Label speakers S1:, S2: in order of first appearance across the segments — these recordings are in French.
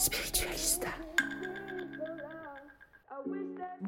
S1: Spiritualista.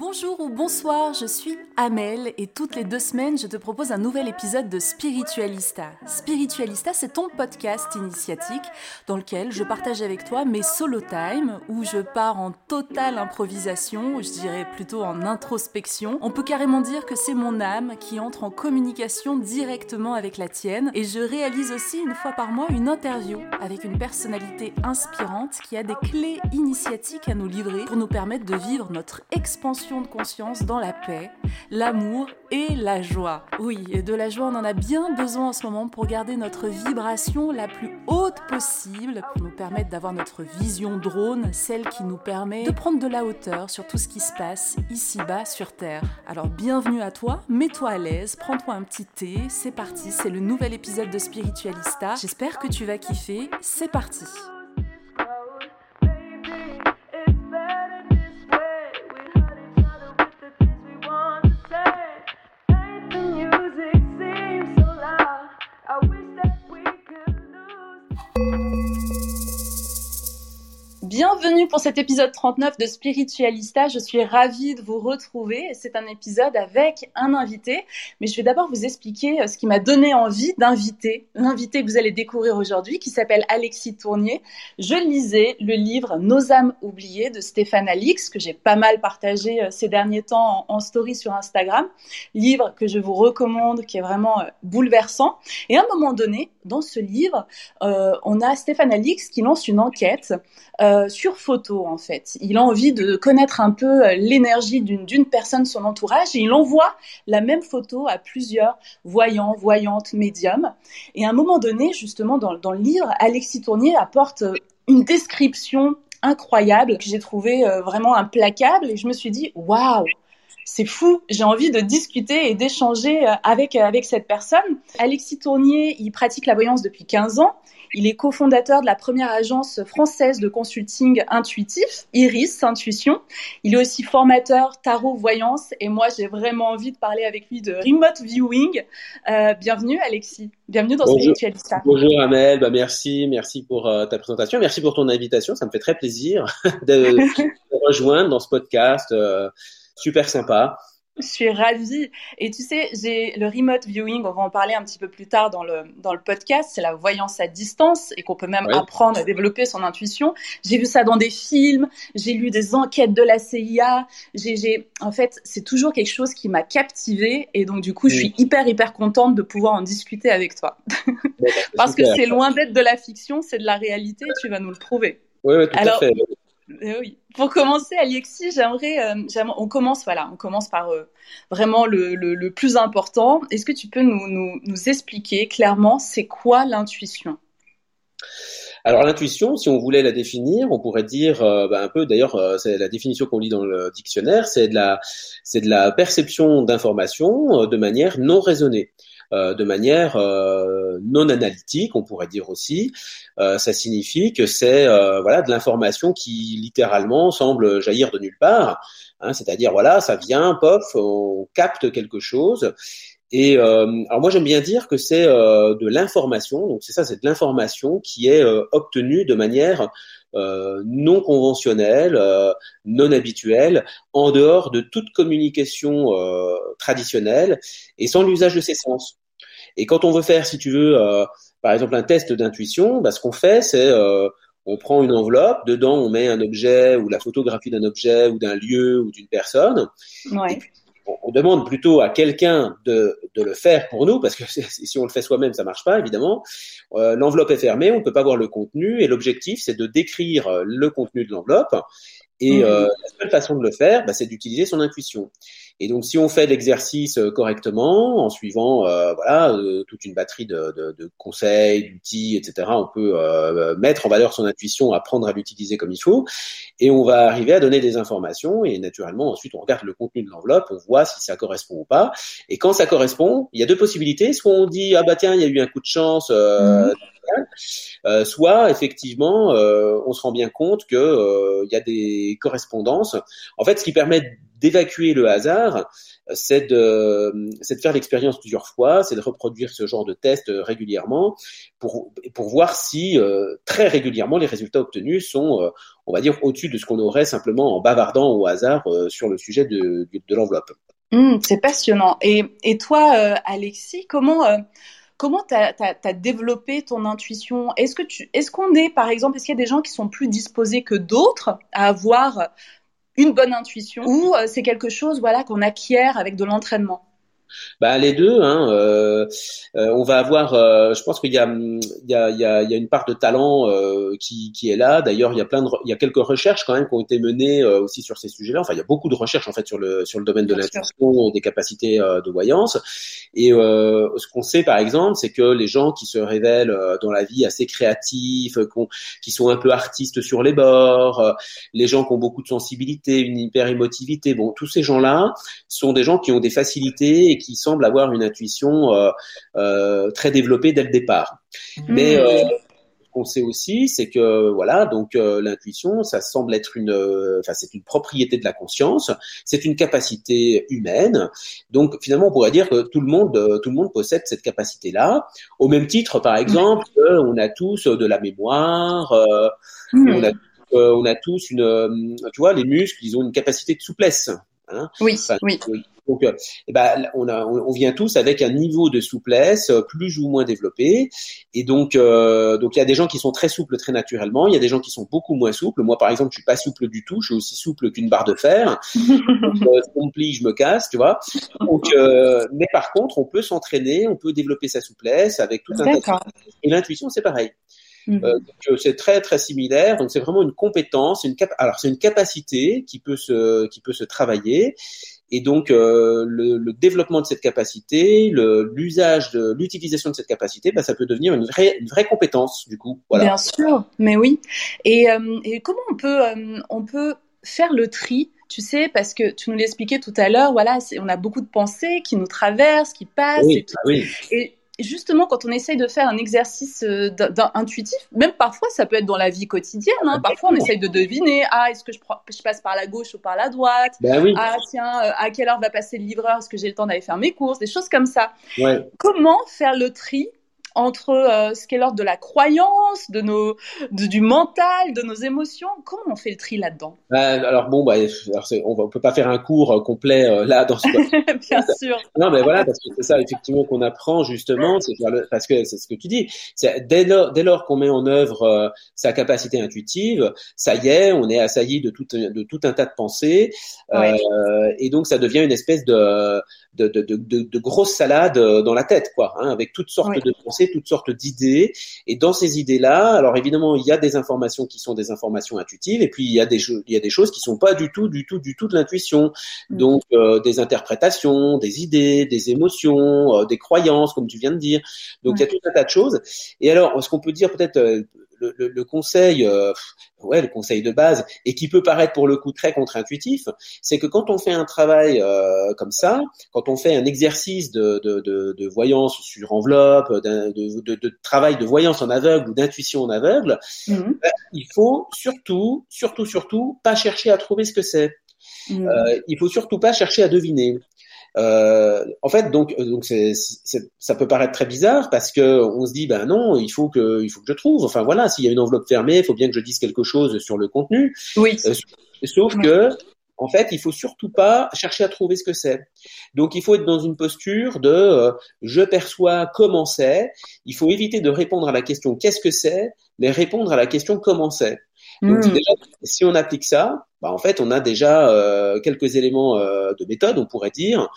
S1: Bonjour ou bonsoir, je suis Amel et toutes les deux semaines je te propose un nouvel épisode de Spiritualista. Spiritualista c'est ton podcast initiatique dans lequel je partage avec toi mes solo time où je pars en totale improvisation, ou je dirais plutôt en introspection. On peut carrément dire que c'est mon âme qui entre en communication directement avec la tienne et je réalise aussi une fois par mois une interview avec une personnalité inspirante qui a des clés initiatiques à nous livrer pour nous permettre de vivre notre expansion de conscience dans la paix, l'amour et la joie. Oui, et de la joie, on en a bien besoin en ce moment pour garder notre vibration la plus haute possible, pour nous permettre d'avoir notre vision drone, celle qui nous permet de prendre de la hauteur sur tout ce qui se passe ici-bas sur Terre. Alors bienvenue à toi, mets-toi à l'aise, prends-toi un petit thé, c'est parti, c'est le nouvel épisode de Spiritualista. J'espère que tu vas kiffer, c'est parti. Bienvenue pour cet épisode 39 de Spiritualista. Je suis ravie de vous retrouver. C'est un épisode avec un invité, mais je vais d'abord vous expliquer euh, ce qui m'a donné envie d'inviter l'invité que vous allez découvrir aujourd'hui, qui s'appelle Alexis Tournier. Je lisais le livre Nos âmes oubliées de Stéphane Alix, que j'ai pas mal partagé euh, ces derniers temps en, story sur Instagram. Livre que je vous recommande, qui est vraiment euh, bouleversant. Et à un moment donné, dans ce livre, on a Stéphane Alix qui lance une enquête sur photo en fait. Il a envie de connaître un peu euh, l'énergie d'une personne, son entourage, et il envoie la même photo à plusieurs voyants, voyantes, médiums. Et à un moment donné, justement, dans, le livre, Alexis Tournier apporte euh, une description incroyable que j'ai trouvé euh, vraiment implacable, et je me suis dit, waouh, c'est fou, j'ai envie de discuter et d'échanger avec, avec cette personne. Alexis Tournier, il pratique la voyance depuis 15 ans. Il est cofondateur de la première agence française de consulting intuitif, Iris Intuition. Il est aussi formateur tarot voyance et moi j'ai vraiment envie de parler avec lui de remote viewing. Euh, bienvenue Alexis, bienvenue dans
S2: Bonjour.
S1: Spiritualista.
S2: Bonjour Amel, bah merci, merci pour euh, ta présentation, merci pour ton invitation, ça me fait très plaisir de, de rejoindre dans ce podcast. Euh, super sympa.
S1: Je suis ravie. Et tu sais, j'ai le remote viewing, on va en parler un petit peu plus tard dans le, dans le podcast, c'est la voyance à distance et qu'on peut même
S2: Ouais.
S1: apprendre à développer son intuition. J'ai vu ça dans des films, j'ai lu des enquêtes de la CIA, j'ai, j'ai, en fait, c'est toujours quelque chose qui m'a captivée et donc du coup, je
S2: Mm.
S1: suis hyper, hyper contente de pouvoir en discuter avec toi. Parce que c'est loin d'être de la fiction, c'est de la réalité tu vas nous le prouver.
S2: Oui, oui, tout
S1: Alors,
S2: à fait.
S1: Eh. Pour commencer, Alexis, euh, j'aimerais- on commence, voilà, on commence par euh, vraiment le, plus important. Est-ce que tu peux nous, expliquer clairement c'est quoi l'intuition?
S2: Alors l'intuition, si on voulait la définir, on pourrait dire euh, bah, un peu. D'ailleurs, c'est la définition qu'on lit dans le dictionnaire, c'est de la, perception d'informations de manière non raisonnée. De manière non analytique, on pourrait dire aussi. ça signifie que c'est voilà de l'information qui littéralement semble jaillir de nulle part. Hein, c'est-à-dire voilà, ça vient, pof, on capte quelque chose et euh, alors moi j'aime bien dire que c'est euh, de l'information, donc c'est ça, c'est de l'information qui est euh, obtenue de manière non conventionnelle, non habituelle, en dehors de toute communication traditionnelle et sans l'usage de ses sens. Et quand on veut faire, si tu veux, par exemple un test d'intuition, bah, ce qu'on fait, c'est on prend une enveloppe, dedans on met un objet ou la photographie d'un objet ou d'un lieu ou d'une personne.
S1: Ouais
S2: on demande plutôt à quelqu'un de, de, le faire pour nous, parce que si on le fait soi-même, ça marche pas, évidemment. Euh, l'enveloppe est fermée, on ne peut pas voir le contenu, et l'objectif, c'est de décrire le contenu de l'enveloppe. Et mmh. euh, la seule façon de le faire, bah, c'est d'utiliser son intuition. Et donc, si on fait l'exercice euh, correctement, en suivant euh, voilà euh, toute une batterie de, de, de conseils, d'outils, etc., on peut mettre en valeur son intuition, apprendre à l'utiliser comme il faut, et on va arriver à donner des informations. Et naturellement, ensuite, on regarde le contenu de l'enveloppe, on voit si ça correspond ou pas. Et quand ça correspond, il y a deux possibilités. Soit on dit ah bah tiens, il y a eu un coup de chance. Mmh. Euh, soit effectivement on se rend bien compte que il y a des correspondances. En fait, ce qui permet d'évacuer le hasard, c'est de, faire l'expérience plusieurs fois, c'est de reproduire ce genre de test régulièrement pour, voir si euh, très régulièrement les résultats obtenus sont, euh, on va dire, au-dessus de ce qu'on aurait simplement en bavardant au hasard euh, sur le sujet de, l'enveloppe.
S1: Mmh, c'est passionnant. Et toi, Alexis, comment comment tu as, développé ton intuition? Est-ce que tu, est-ce qu'on est, par exemple, est-ce qu'il y a des gens qui sont plus disposés que d'autres à avoir une bonne intuition? Ou euh, c'est quelque chose voilà qu'on acquiert avec de l'entraînement?
S2: Bah, les deux. Hein, euh, euh, on va avoir, euh, je pense qu'il y a, il y, a, il y, a, il y a une part de talent qui, qui est là. D'ailleurs, il y a plein de, il y a quelques recherches quand même qui ont été menées aussi sur ces sujets-là. Enfin, il y a beaucoup de recherches en fait sur le sur le domaine de l'intuition, des capacités de voyance. Et ce qu'on sait par exemple, c'est que les gens qui se révèlent dans la vie assez créatifs, qui sont un peu artistes sur les bords, les gens qui ont beaucoup de sensibilité, une hyper émotivité, bon, tous ces gens-là sont des gens qui ont des facilités et qui semble avoir une intuition euh, euh, très développée dès le départ. Mmh. Mais euh, ce qu'on sait aussi, c'est que voilà, donc l'intuition, ça semble être une, enfin c'est une propriété de la conscience, c'est une capacité humaine. Donc finalement, on pourrait dire que tout le monde, tout le monde possède cette capacité-là. Au même titre, par exemple, on a tous de la mémoire, mmh. on a on a tous une, tu vois, les muscles, ils ont une capacité de souplesse.
S1: Hein oui, oui.
S2: Donc, euh, eh ben, on, a, on, vient tous avec un niveau de souplesse euh, plus ou moins développé. Et donc, euh, donc il y a des gens qui sont très souples très naturellement. Il y a des gens qui sont beaucoup moins souples. Moi, par exemple, je suis pas souple du tout. Je suis aussi souple qu'une barre de fer. on me plie, je me casse, tu vois. Donc, mais par contre, on peut s'entraîner, on peut développer sa souplesse avec tout un tas de Et l'intuition, c'est pareil. Mhm. c'est très très similaire. Donc c'est vraiment une compétence, une cap alors c'est une capacité qui peut se qui peut se travailler et donc euh, le, le, développement de cette capacité, l'usage de l'utilisation de cette capacité, bah, ça peut devenir une vraie, une vraie compétence du coup.
S1: Voilà. Bien sûr, mais oui. Et, euh, et comment on peut, euh, on peut faire le tri tu sais, parce que tu nous l'expliquais tout à l'heure, voilà, on a beaucoup de pensées qui nous traversent, qui passent
S2: et tout. Oui.
S1: Et justement, quand on essaye de faire un exercice euh, intuitif, même parfois, ça peut être dans la vie quotidienne. Hein, parfois, on essaye de deviner ah, est-ce que je, je, passe par la gauche ou par la droite?
S2: Ben
S1: Ah, tiens, euh, à quelle heure va passer le livreur? Est-ce que j'ai le temps d'aller faire mes courses? Des choses comme ça.
S2: Ouais.
S1: Comment faire le tri entre euh, ce qui est l'ordre de la croyance, de nos, du mental, de nos émotions. Comment on fait le tri là-dedans?
S2: Bah, Alors bon, bah, on ne peut pas faire un cours euh, complet euh, là dans ce.
S1: Bien sûr.
S2: Non, mais voilà, parce que c'est ça effectivement qu'on apprend justement, parce que c'est ce que tu dis. Dès lors, dès lors qu'on met en œuvre sa capacité intuitive, ça y est, on est assailli de tout, de tout un tas de pensées, et donc ça devient une espèce de de, de, de, de grosses salades dans la tête, quoi, hein, avec toutes sortes de pensées toutes sortes d'idées. Et dans ces idées-là, alors évidemment, il y a des informations qui sont des informations intuitives, et puis il y a des, il y a des choses qui sont pas du tout, du tout, du tout de l'intuition. Mm. Donc euh, des interprétations, des idées, des émotions, euh, des croyances, comme tu viens de dire. Donc il y a tout un tas de choses. Et alors, ce qu'on peut dire peut-être euh, le, le conseil, euh, ouais, le conseil de base, et qui peut paraître pour le coup très contre-intuitif, c'est que quand on fait un travail euh, comme ça, quand on fait un exercice de, de, de, de voyance sur enveloppe, de, de, travail de voyance en aveugle ou d'intuition en aveugle, mhm. ben, il faut surtout, surtout, surtout, pas chercher à trouver ce que c'est. Mhm. Euh, il faut surtout pas chercher à deviner. Euh, en fait, donc, euh, donc c'est, ça peut paraître très bizarre parce que on se dit, ben non, il faut que, il faut que je trouve. Enfin voilà, s'il y a une enveloppe fermée, il faut bien que je dise quelque chose sur le contenu.
S1: Oui.
S2: Euh, sauf que, en fait, il faut surtout pas chercher à trouver ce que c'est. Donc, il faut être dans une posture de euh, je perçois comment c'est. Il faut éviter de répondre à la question qu'est-ce que c'est, mais répondre à la question comment c'est. Donc, hmm. déjà, si on applique ça, bah, en fait, on a déjà euh, quelques éléments euh, de méthode, on pourrait dire,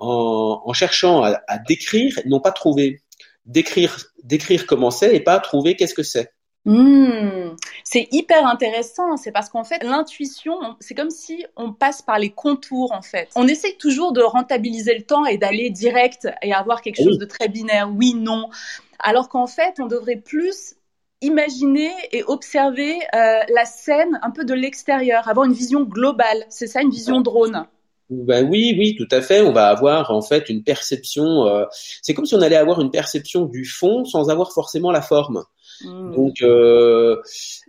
S2: en, en cherchant à, à, décrire, non pas trouver, décrire, décrire comment c'est et pas trouver qu'est-ce que c'est.
S1: Hmm. c'est hyper intéressant, c'est parce qu'en fait l'intuition, c'est comme si on passe par les contours en fait. On essaye toujours de rentabiliser le temps et d'aller direct et avoir quelque chose de très binaire, oui, non. Alors qu'en fait, on devrait plus imaginer et observer euh, la scène un peu de l'extérieur, avoir une vision globale. C'est ça, une vision drone.
S2: Ben oui, oui, tout à fait. On va avoir en fait une perception. Euh, c'est comme si on allait avoir une perception du fond sans avoir forcément la forme. Hmm. Donc, euh,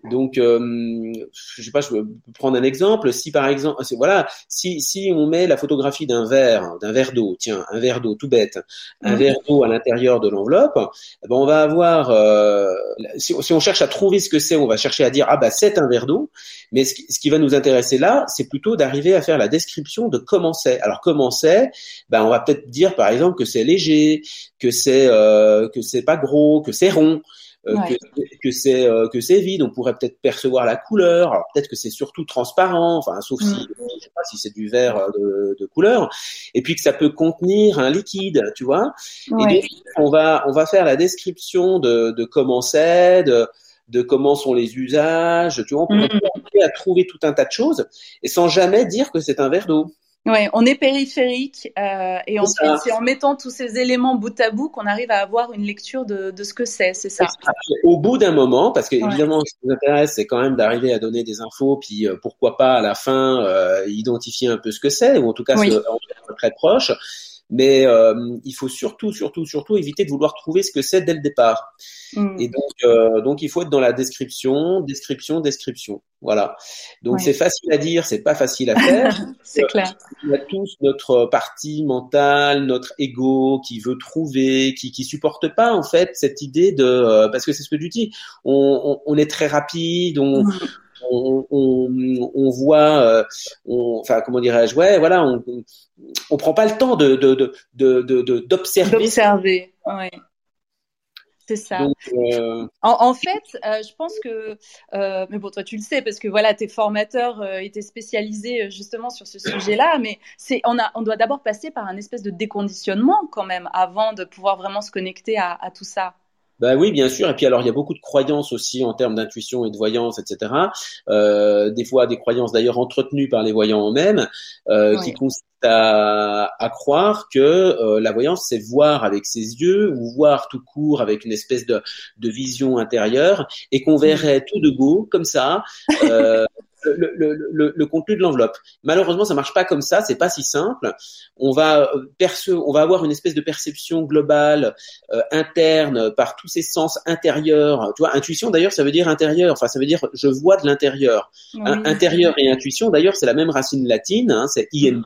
S2: donc, euh, je sais pas, je peux prendre un exemple. Si par exemple, voilà, si si on met la photographie d'un verre, d'un verre d'eau, tiens, un verre d'eau tout bête, un hmm. verre d'eau à l'intérieur de l'enveloppe, eh ben on va avoir, euh, si, si, on cherche à trouver ce que c'est, on va chercher à dire ah bah c'est un verre d'eau. Mais ce qui, ce qui va nous intéresser là, c'est plutôt d'arriver à faire la description de comment c'est. Alors comment c'est? Ben on va peut-être dire par exemple que c'est léger, que c'est euh, que c'est pas gros, que c'est rond. Euh, que, c'est euh, que c'est vide. On pourrait peut-être percevoir la couleur. Alors peut-être que c'est surtout transparent. Enfin, sauf si mm. je sais pas si c'est du verre euh, de, de, couleur. Et puis que ça peut contenir un liquide, tu vois. Et donc on va on va faire la description de, de comment c'est, de de comment sont les usages, tu vois, on peut mm. à trouver tout un tas de choses et sans jamais dire que c'est un verre d'eau.
S1: Ouais, on est périphérique euh, et ensuite c'est en mettant tous ces éléments bout à bout qu'on arrive à avoir une lecture de, de ce que c'est, c'est ça.
S2: Au bout d'un moment, parce que évidemment ce qui nous intéresse c'est quand même d'arriver à donner des infos, puis euh, pourquoi pas à la fin euh, identifier un peu ce que c'est ou en tout cas se, être très proche. Mais euh, il faut surtout, surtout, surtout éviter de vouloir trouver ce que c'est dès le départ. Mm. Et donc, euh, donc il faut être dans la description, description, description. Voilà. Donc c'est facile à dire, c'est pas facile à faire.
S1: c'est clair.
S2: On a tous notre partie mentale, notre ego qui veut trouver, qui qui supporte pas en fait cette idée de euh, parce que c'est ce que tu dis. On, on, on est très rapide, on, mm on, on, on voit, euh, on, enfin comment dirais-je, ouais, voilà, on, on prend pas le temps de d'observer.
S1: D'observer, ouais. C'est ça. Euh, en, fait, euh, je pense que, mais bon, toi tu le sais parce que voilà, tes formateurs étaient spécialisés justement sur ce sujet-là, mais c'est, on a, on doit d'abord passer par un espèce de déconditionnement quand même avant de pouvoir vraiment se connecter à, à tout ça.
S2: Bah oui, bien sûr. Et puis alors, il y a beaucoup de croyances aussi en termes d'intuition et de voyance, etc. Euh, des fois, des croyances d'ailleurs entretenues par les voyants eux-mêmes, euh, qui consistent à, à, croire que euh, la voyance, c'est voir avec ses yeux ou voir tout court avec une espèce de, de vision intérieure, et qu'on verrait tout de go comme ça. Le, le, le, contenu de l'enveloppe. Malheureusement, ça marche pas comme ça. C'est pas si simple. On va euh, perce on va avoir une espèce de perception globale euh, interne par tous ces sens intérieurs. Tu vois, intuition d'ailleurs, ça veut dire intérieur. Enfin, ça veut dire je vois de l'intérieur. intérieur et intuition, d'ailleurs, c'est la même racine latine. Hein, c'est int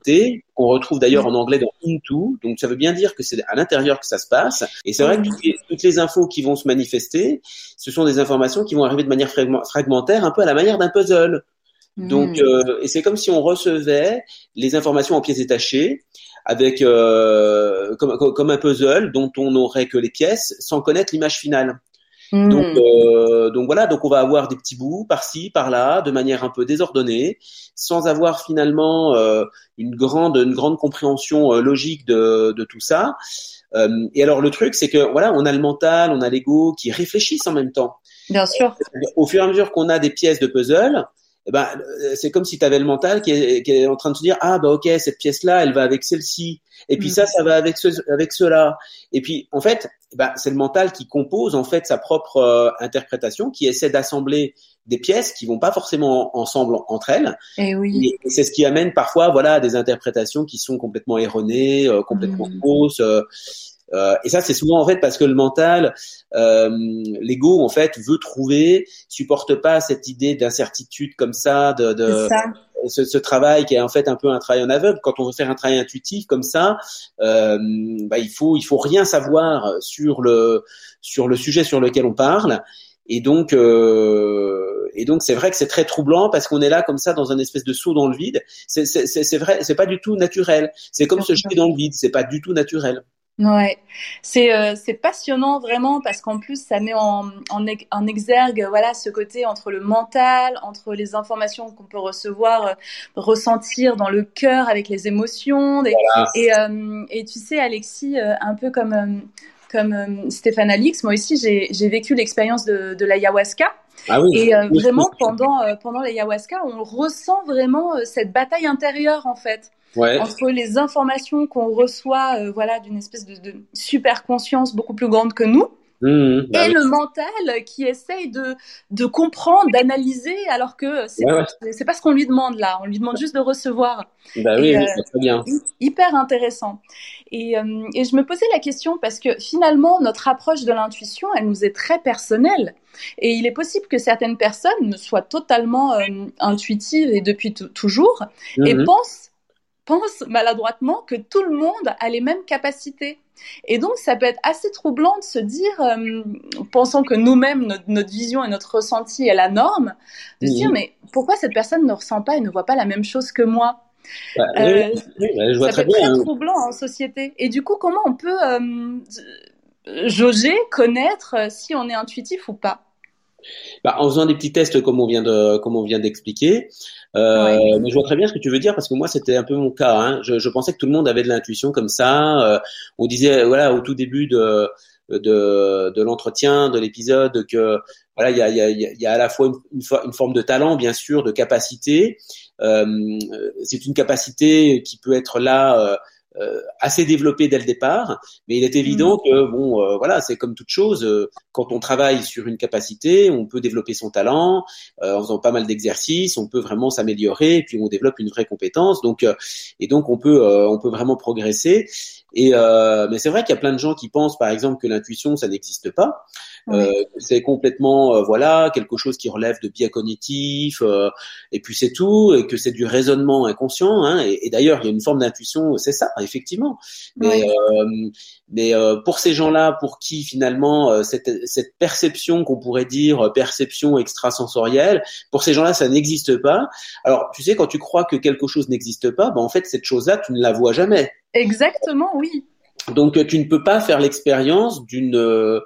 S2: qu'on retrouve d'ailleurs en anglais dans into. Donc, ça veut bien dire que c'est à l'intérieur que ça se passe. Et c'est vrai que toutes les, toutes les infos qui vont se manifester, ce sont des informations qui vont arriver de manière fragmentaire, un peu à la manière d'un puzzle. Donc, hmm. euh, et c'est comme si on recevait les informations en pièces détachées, avec euh, comme, comme, un puzzle dont on n'aurait que les pièces, sans connaître l'image finale. Hmm. Donc, euh, donc voilà, donc on va avoir des petits bouts par-ci, par-là, de manière un peu désordonnée, sans avoir finalement euh, une grande, une grande compréhension euh, logique de, de tout ça. Euh, et alors le truc, c'est que voilà, on a le mental, on a l'ego qui réfléchissent en même temps.
S1: Bien sûr.
S2: Au fur et à mesure qu'on a des pièces de puzzle, euh, c'est comme si tu avais le mental qui est, qui est, en train de se dire ah bah ok cette pièce là elle va avec celle-ci et puis ça ça va avec ce, avec cela et puis en fait ben, c'est le mental qui compose en fait sa propre euh, interprétation, qui essaie d'assembler des pièces qui vont pas forcément ensemble entre elles.
S1: Eh et oui.
S2: Et c'est ce qui amène parfois, voilà, à des interprétations qui sont complètement erronées, euh, complètement
S1: Mm.
S2: fausses. euh, euh, et ça, c'est souvent en fait parce que le mental, euh, l'ego en fait veut trouver, supporte pas cette idée d'incertitude comme ça, de, de
S1: ça.
S2: ce, ce travail qui est en fait un peu un travail en aveugle. Quand on veut faire un travail intuitif comme ça, euh, bah, il faut il faut rien savoir sur le sur le sujet sur lequel on parle. Et donc euh, et donc c'est vrai que c'est très troublant parce qu'on est là comme ça dans un espèce de saut dans le vide. C'est c'est c'est c'est vrai, c'est pas du tout naturel. C'est comme se jeter dans le vide. C'est pas du tout naturel.
S1: Ouais, c'est euh, c'est passionnant vraiment parce qu'en plus ça met en, en, en exergue voilà ce côté entre le mental, entre les informations qu'on peut recevoir, euh, ressentir dans le cœur avec les émotions.
S2: Voilà.
S1: Et, euh, et tu sais Alexis, euh, un peu comme euh, comme Stéphane Alix, moi aussi j'ai j'ai vécu l'expérience de, de l'ayahuasca.
S2: Ah oui.
S1: Et euh,
S2: Oui,
S1: vraiment
S2: oui.
S1: pendant euh, pendant l'ayahuasca, on ressent vraiment euh, cette bataille intérieure en fait
S2: Ouais.
S1: entre les informations qu'on reçoit, euh, voilà, d'une espèce de, de super conscience beaucoup plus grande que nous,
S2: Mmh, bah
S1: et
S2: oui.
S1: le mental qui essaye de, de comprendre, d'analyser, alors que c'est
S2: Ouais,
S1: pas ce qu'on lui demande là. On lui demande juste de recevoir.
S2: Bah oui, oui,
S1: euh,
S2: c'est très bien.
S1: Hy- Hyper intéressant. Et, euh, et je me posais la question parce que finalement, notre approche de l'intuition, elle nous est très personnelle. Et il est possible que certaines personnes soient totalement euh, intuitives et depuis tou- toujours et
S2: Mhm.
S1: pensent pense maladroitement que tout le monde a les mêmes capacités. Et donc, ça peut être assez troublant de se dire, euh, pensant que nous-mêmes, notre, notre vision et notre ressenti est la norme, de se dire, mais pourquoi cette personne ne ressent pas et ne voit pas la même chose que moi?
S2: Bah,
S1: Euh,
S2: oui, oui, je vois
S1: Ça
S2: très
S1: peut être très
S2: hein.
S1: troublant en société. Et du coup, comment on peut euh, jauger, connaître si on est intuitif ou pas?
S2: Bah, en faisant des petits tests comme on vient de comme on vient d'expliquer. Euh. Mais je vois très bien ce que tu veux dire parce que moi c'était un peu mon cas. Hein. Je, je pensais que tout le monde avait de l'intuition comme ça. Euh, on disait voilà au tout début de de, de l'entretien, de l'épisode que voilà il y a, il y, a, il y a à la fois une, une, fo- une forme de talent bien sûr, de capacité. Euh, c'est une capacité qui peut être là. Euh, assez développée dès le départ, mais il est évident que bon, euh, voilà, c'est comme toute chose. euh, quand on travaille sur une capacité, on peut développer son talent euh, en faisant pas mal d'exercices, on peut vraiment s'améliorer, et puis on développe une vraie compétence. Donc, euh, et donc on peut, euh, on peut vraiment progresser. Et euh, mais c'est vrai qu'il y a plein de gens qui pensent, par exemple, que l'intuition ça n'existe pas. Euh, c'est complètement euh, voilà quelque chose qui relève de biais cognitifs euh, et puis c'est tout et que c'est du raisonnement inconscient hein, et, et d'ailleurs il y a une forme d'intuition c'est ça effectivement mais
S1: Ouais.
S2: mais pour ces gens-là pour qui finalement cette, cette perception qu'on pourrait dire perception extrasensorielle pour ces gens-là ça n'existe pas alors tu sais quand tu crois que quelque chose n'existe pas ben en fait cette chose-là tu ne la vois jamais
S1: Exactement, oui.
S2: Donc euh, tu ne peux pas faire l'expérience d'une euh,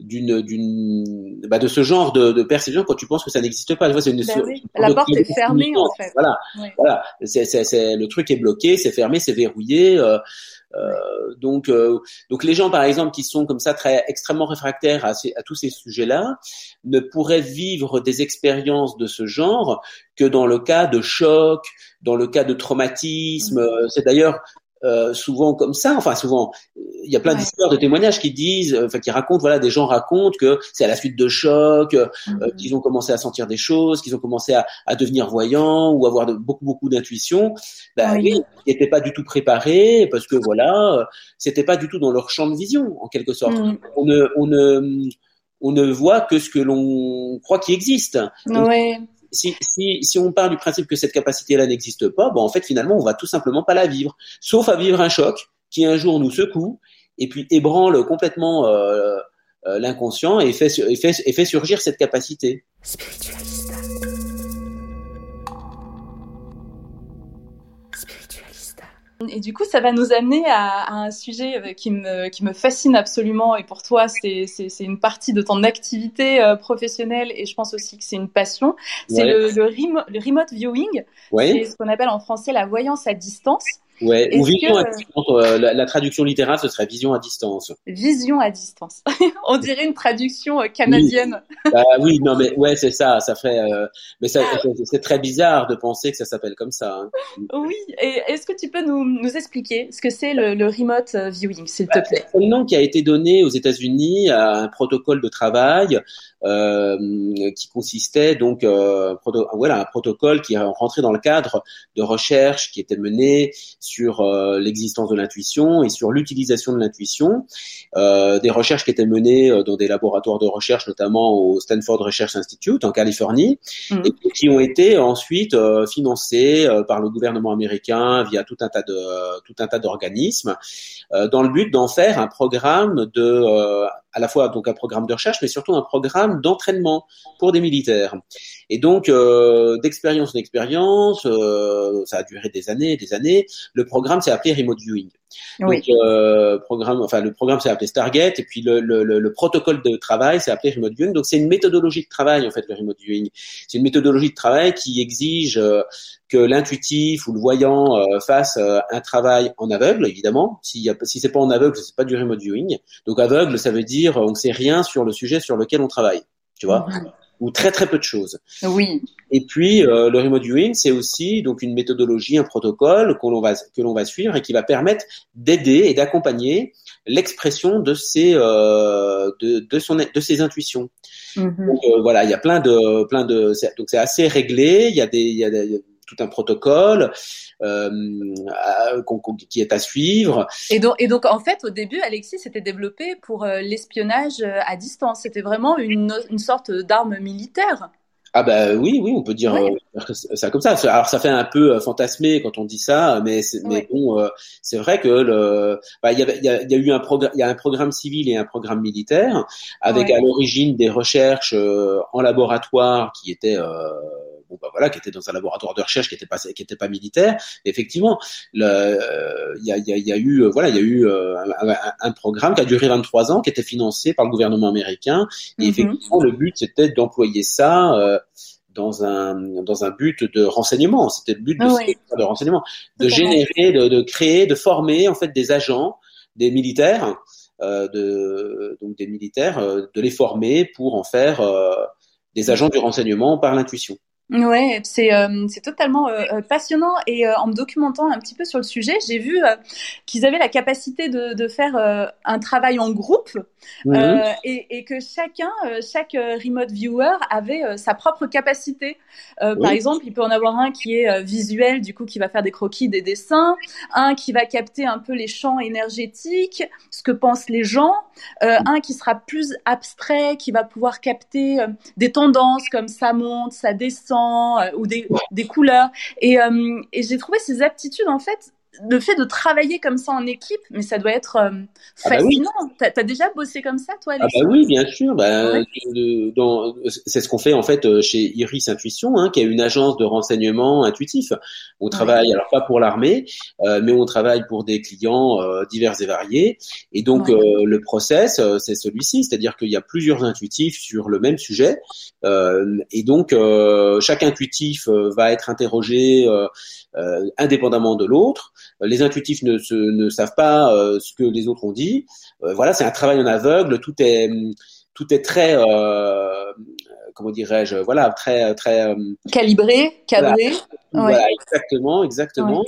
S2: d'une d'une bah, de ce genre de, de perception quand tu penses que ça n'existe pas. Tu vois, une
S1: Ben oui. La porte est fermée, en fait.
S2: Voilà, voilà. C'est c'est c'est le truc est bloqué, c'est fermé, c'est verrouillé. euh, euh, donc euh, donc les gens par exemple qui sont comme ça très extrêmement réfractaires à, ces, à tous ces sujets-là ne pourraient vivre des expériences de ce genre que dans le cas de choc, dans le cas de traumatisme. Euh, C'est d'ailleurs euh, souvent comme ça, enfin souvent, il y a plein
S1: Ouais.
S2: d'histoires de témoignages qui disent, euh, enfin qui racontent, voilà, des gens racontent que c'est à la suite de chocs, euh,
S1: Mhm.
S2: qu'ils ont commencé à sentir des choses, qu'ils ont commencé à, à devenir voyants ou avoir de, beaucoup beaucoup d'intuition. Ben
S1: Oui.
S2: ils n'étaient pas du tout préparés parce que voilà, euh, c'était pas du tout dans leur champ de vision en quelque sorte.
S1: Mhm.
S2: On ne on ne on ne voit que ce que l'on croit qui existe. Donc,
S1: Ouais.
S2: Si, si, si on part du principe que cette capacité-là n'existe pas, ben en fait, finalement, on va tout simplement pas la vivre. Sauf à vivre un choc qui un jour nous secoue et puis ébranle complètement euh, euh, l'inconscient et fait, et, fait, et fait surgir cette capacité.
S1: Et du coup, ça va nous amener à, à un sujet euh, qui me, qui me fascine absolument. Et pour toi, c'est une partie de ton activité euh, professionnelle et je pense aussi que c'est une passion. C'est
S2: Ouais.
S1: le, le, remo- le remote viewing.
S2: Oui,
S1: C'est ce qu'on appelle en français la voyance à distance.
S2: Ouais, ou vision
S1: que-
S2: à distance. euh, la, la traduction littérale, ce serait vision à distance.
S1: Vision à distance. On dirait une traduction euh, canadienne.
S2: Ah oui, non mais ouais, c'est ça. Ça ferait. euh, mais ça, c'est- très bizarre de penser que ça s'appelle comme ça. hein.
S1: Oui. Et est-ce que tu peux nous, nous expliquer ce que c'est le, le remote euh, viewing, s'il te plaît?
S2: C'est le nom qui a été donné aux États-Unis à un protocole de travail euh, qui consistait donc euh, voilà un protocole qui est rentré dans le cadre de recherches qui étaient menées sur euh, l'existence de l'intuition et sur l'utilisation de l'intuition, euh, des recherches qui étaient menées euh, dans des laboratoires de recherche, notamment au Stanford Research Institute en Californie,
S1: Mhm.
S2: et qui ont été ensuite financés euh, par le gouvernement américain via tout un tas de tout un tas d'organismes dans le but d'en faire un programme de à la fois donc un programme de recherche mais surtout un programme d'entraînement pour des militaires et donc euh, d'expérience en expérience euh, ça a duré des années et des années le programme s'est appelé remote viewing
S1: Oui.
S2: donc, euh, programme, enfin, le programme s'est appelé Stargate et puis le, le, le, le protocole de travail s'est appelé Remote Viewing. Donc, c'est une méthodologie de travail, en fait, le Remote Viewing. C'est une méthodologie de travail qui exige euh, que l'intuitif ou le voyant euh, fasse un travail en aveugle, évidemment. Y a, si c'est pas en aveugle, c'est pas du Remote Viewing. Donc, aveugle, ça veut dire on ne sait rien sur le sujet sur lequel on travaille. Tu vois? Ou très, très peu de choses.
S1: Oui.
S2: Et puis euh, le remote viewing, c'est aussi donc une méthodologie, un protocole que l'on va que l'on va suivre et qui va permettre d'aider et d'accompagner l'expression de ses euh, de, de son de ses intuitions.
S1: Mhm.
S2: Donc euh, voilà, il y a plein de plein de donc c'est assez réglé. Il y a des il y a des- tout un protocole euh, à- qui est à suivre.
S1: Et donc, et donc, en fait, au début, Alexis s'était développé pour euh, l'espionnage euh, à distance. C'était vraiment une, une sorte d'arme militaire.
S2: Ah bah oui, oui, on peut dire ça comme ça. Alors ça fait un peu fantasmé quand on dit ça, mais mais bon, c'est vrai que le, bah, il y, a, il y a eu un programme, il y a un programme civil et un programme militaire, avec à l'origine des recherches en laboratoire qui étaient euh, bon bah voilà, qui étaient dans un laboratoire de recherche qui était pas qui était pas militaire. Effectivement, euh, il y a, il y a, il y a eu euh, voilà, il y a eu euh, un, un- un programme qui a duré 23 ans, qui était financé par le gouvernement américain et
S1: Mhm.
S2: effectivement, le but c'était d'employer ça euh, dans un dans un but de renseignement. C'était le but de,
S1: Ah ouais.
S2: de renseignement, de générer, de, de créer, de former en fait des agents, des militaires, euh, de donc des militaires, euh, de les former pour en faire euh, des agents du renseignement par l'intuition.
S1: Ouais, c'est euh, c'est totalement euh, euh, passionnant et euh, en me documentant un petit peu sur le sujet, j'ai vu euh, qu'ils avaient la capacité de, de faire euh, un travail en groupe euh, et, et que chacun, euh, chaque euh, remote viewer avait euh, sa propre capacité. Euh, Par
S2: Oui.
S1: exemple, il peut en avoir un qui est euh, visuel, du coup qui va faire des croquis, des dessins, un qui va capter un peu les champs énergétiques, ce que pensent les gens, euh, un qui sera plus abstrait, qui va pouvoir capter euh, des tendances comme ça monte, ça descend, euh, ou des, des couleurs. Et, euh, et j'ai trouvé ces aptitudes, en fait, le fait de travailler comme ça en équipe, mais ça doit être euh,
S2: Ah bah oui.
S1: fascinant. T'as as déjà bossé comme ça, toi,
S2: Ah bah oui, bien sûr. Bah,
S1: Ouais.
S2: c'est ce qu'on fait en fait euh, chez Iris Intuition, hein, qui est une agence de renseignement intuitif. On travaille alors pas pour l'armée, euh, mais on travaille pour des clients euh, divers et variés. Et donc
S1: Ouais.
S2: euh, le process, euh, c'est celui-ci, c'est-à-dire qu'il y a plusieurs intuitifs sur le même sujet, Euh, et donc euh, chaque intuitif va être interrogé euh, euh, indépendamment de l'autre. Les intuitifs ne, se, ne savent pas euh, ce que les autres ont dit. Euh, voilà, c'est un travail en aveugle. Tout est tout est très euh, comment dirais-je voilà très très euh,
S1: Calibré, cadré.
S2: voilà exactement exactement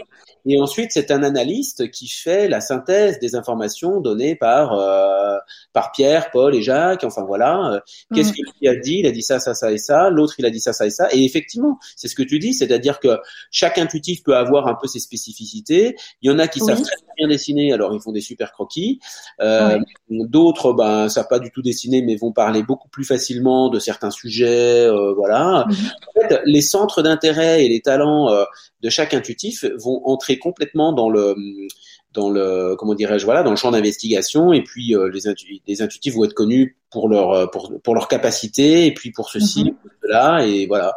S2: et ensuite c'est un analyste qui fait la synthèse des informations données par euh, par Pierre Paul et Jacques enfin voilà qu'est-ce
S1: Mm.
S2: qu'il lui a dit? Il a dit ça ça ça et ça l'autre il a dit ça ça et ça et effectivement c'est ce que tu dis c'est-à-dire que chaque intuitif peut avoir un peu ses spécificités il y en a qui
S1: Oui.
S2: savent très bien dessiner alors ils font des super croquis euh, D'autres, ben, savent pas du tout dessiner, mais vont parler beaucoup plus facilement de certains sujets. euh, voilà.
S1: Mhm.
S2: En fait, les centres d'intérêt et les talents euh, de chaque intuitif vont entrer complètement dans le dans le comment dirais-je voilà dans le champ d'investigation et puis euh, les, intu- les intuitifs vont être connus pour leur euh, pour pour leur capacité et puis pour ceci
S1: Mhm.
S2: pour cela et voilà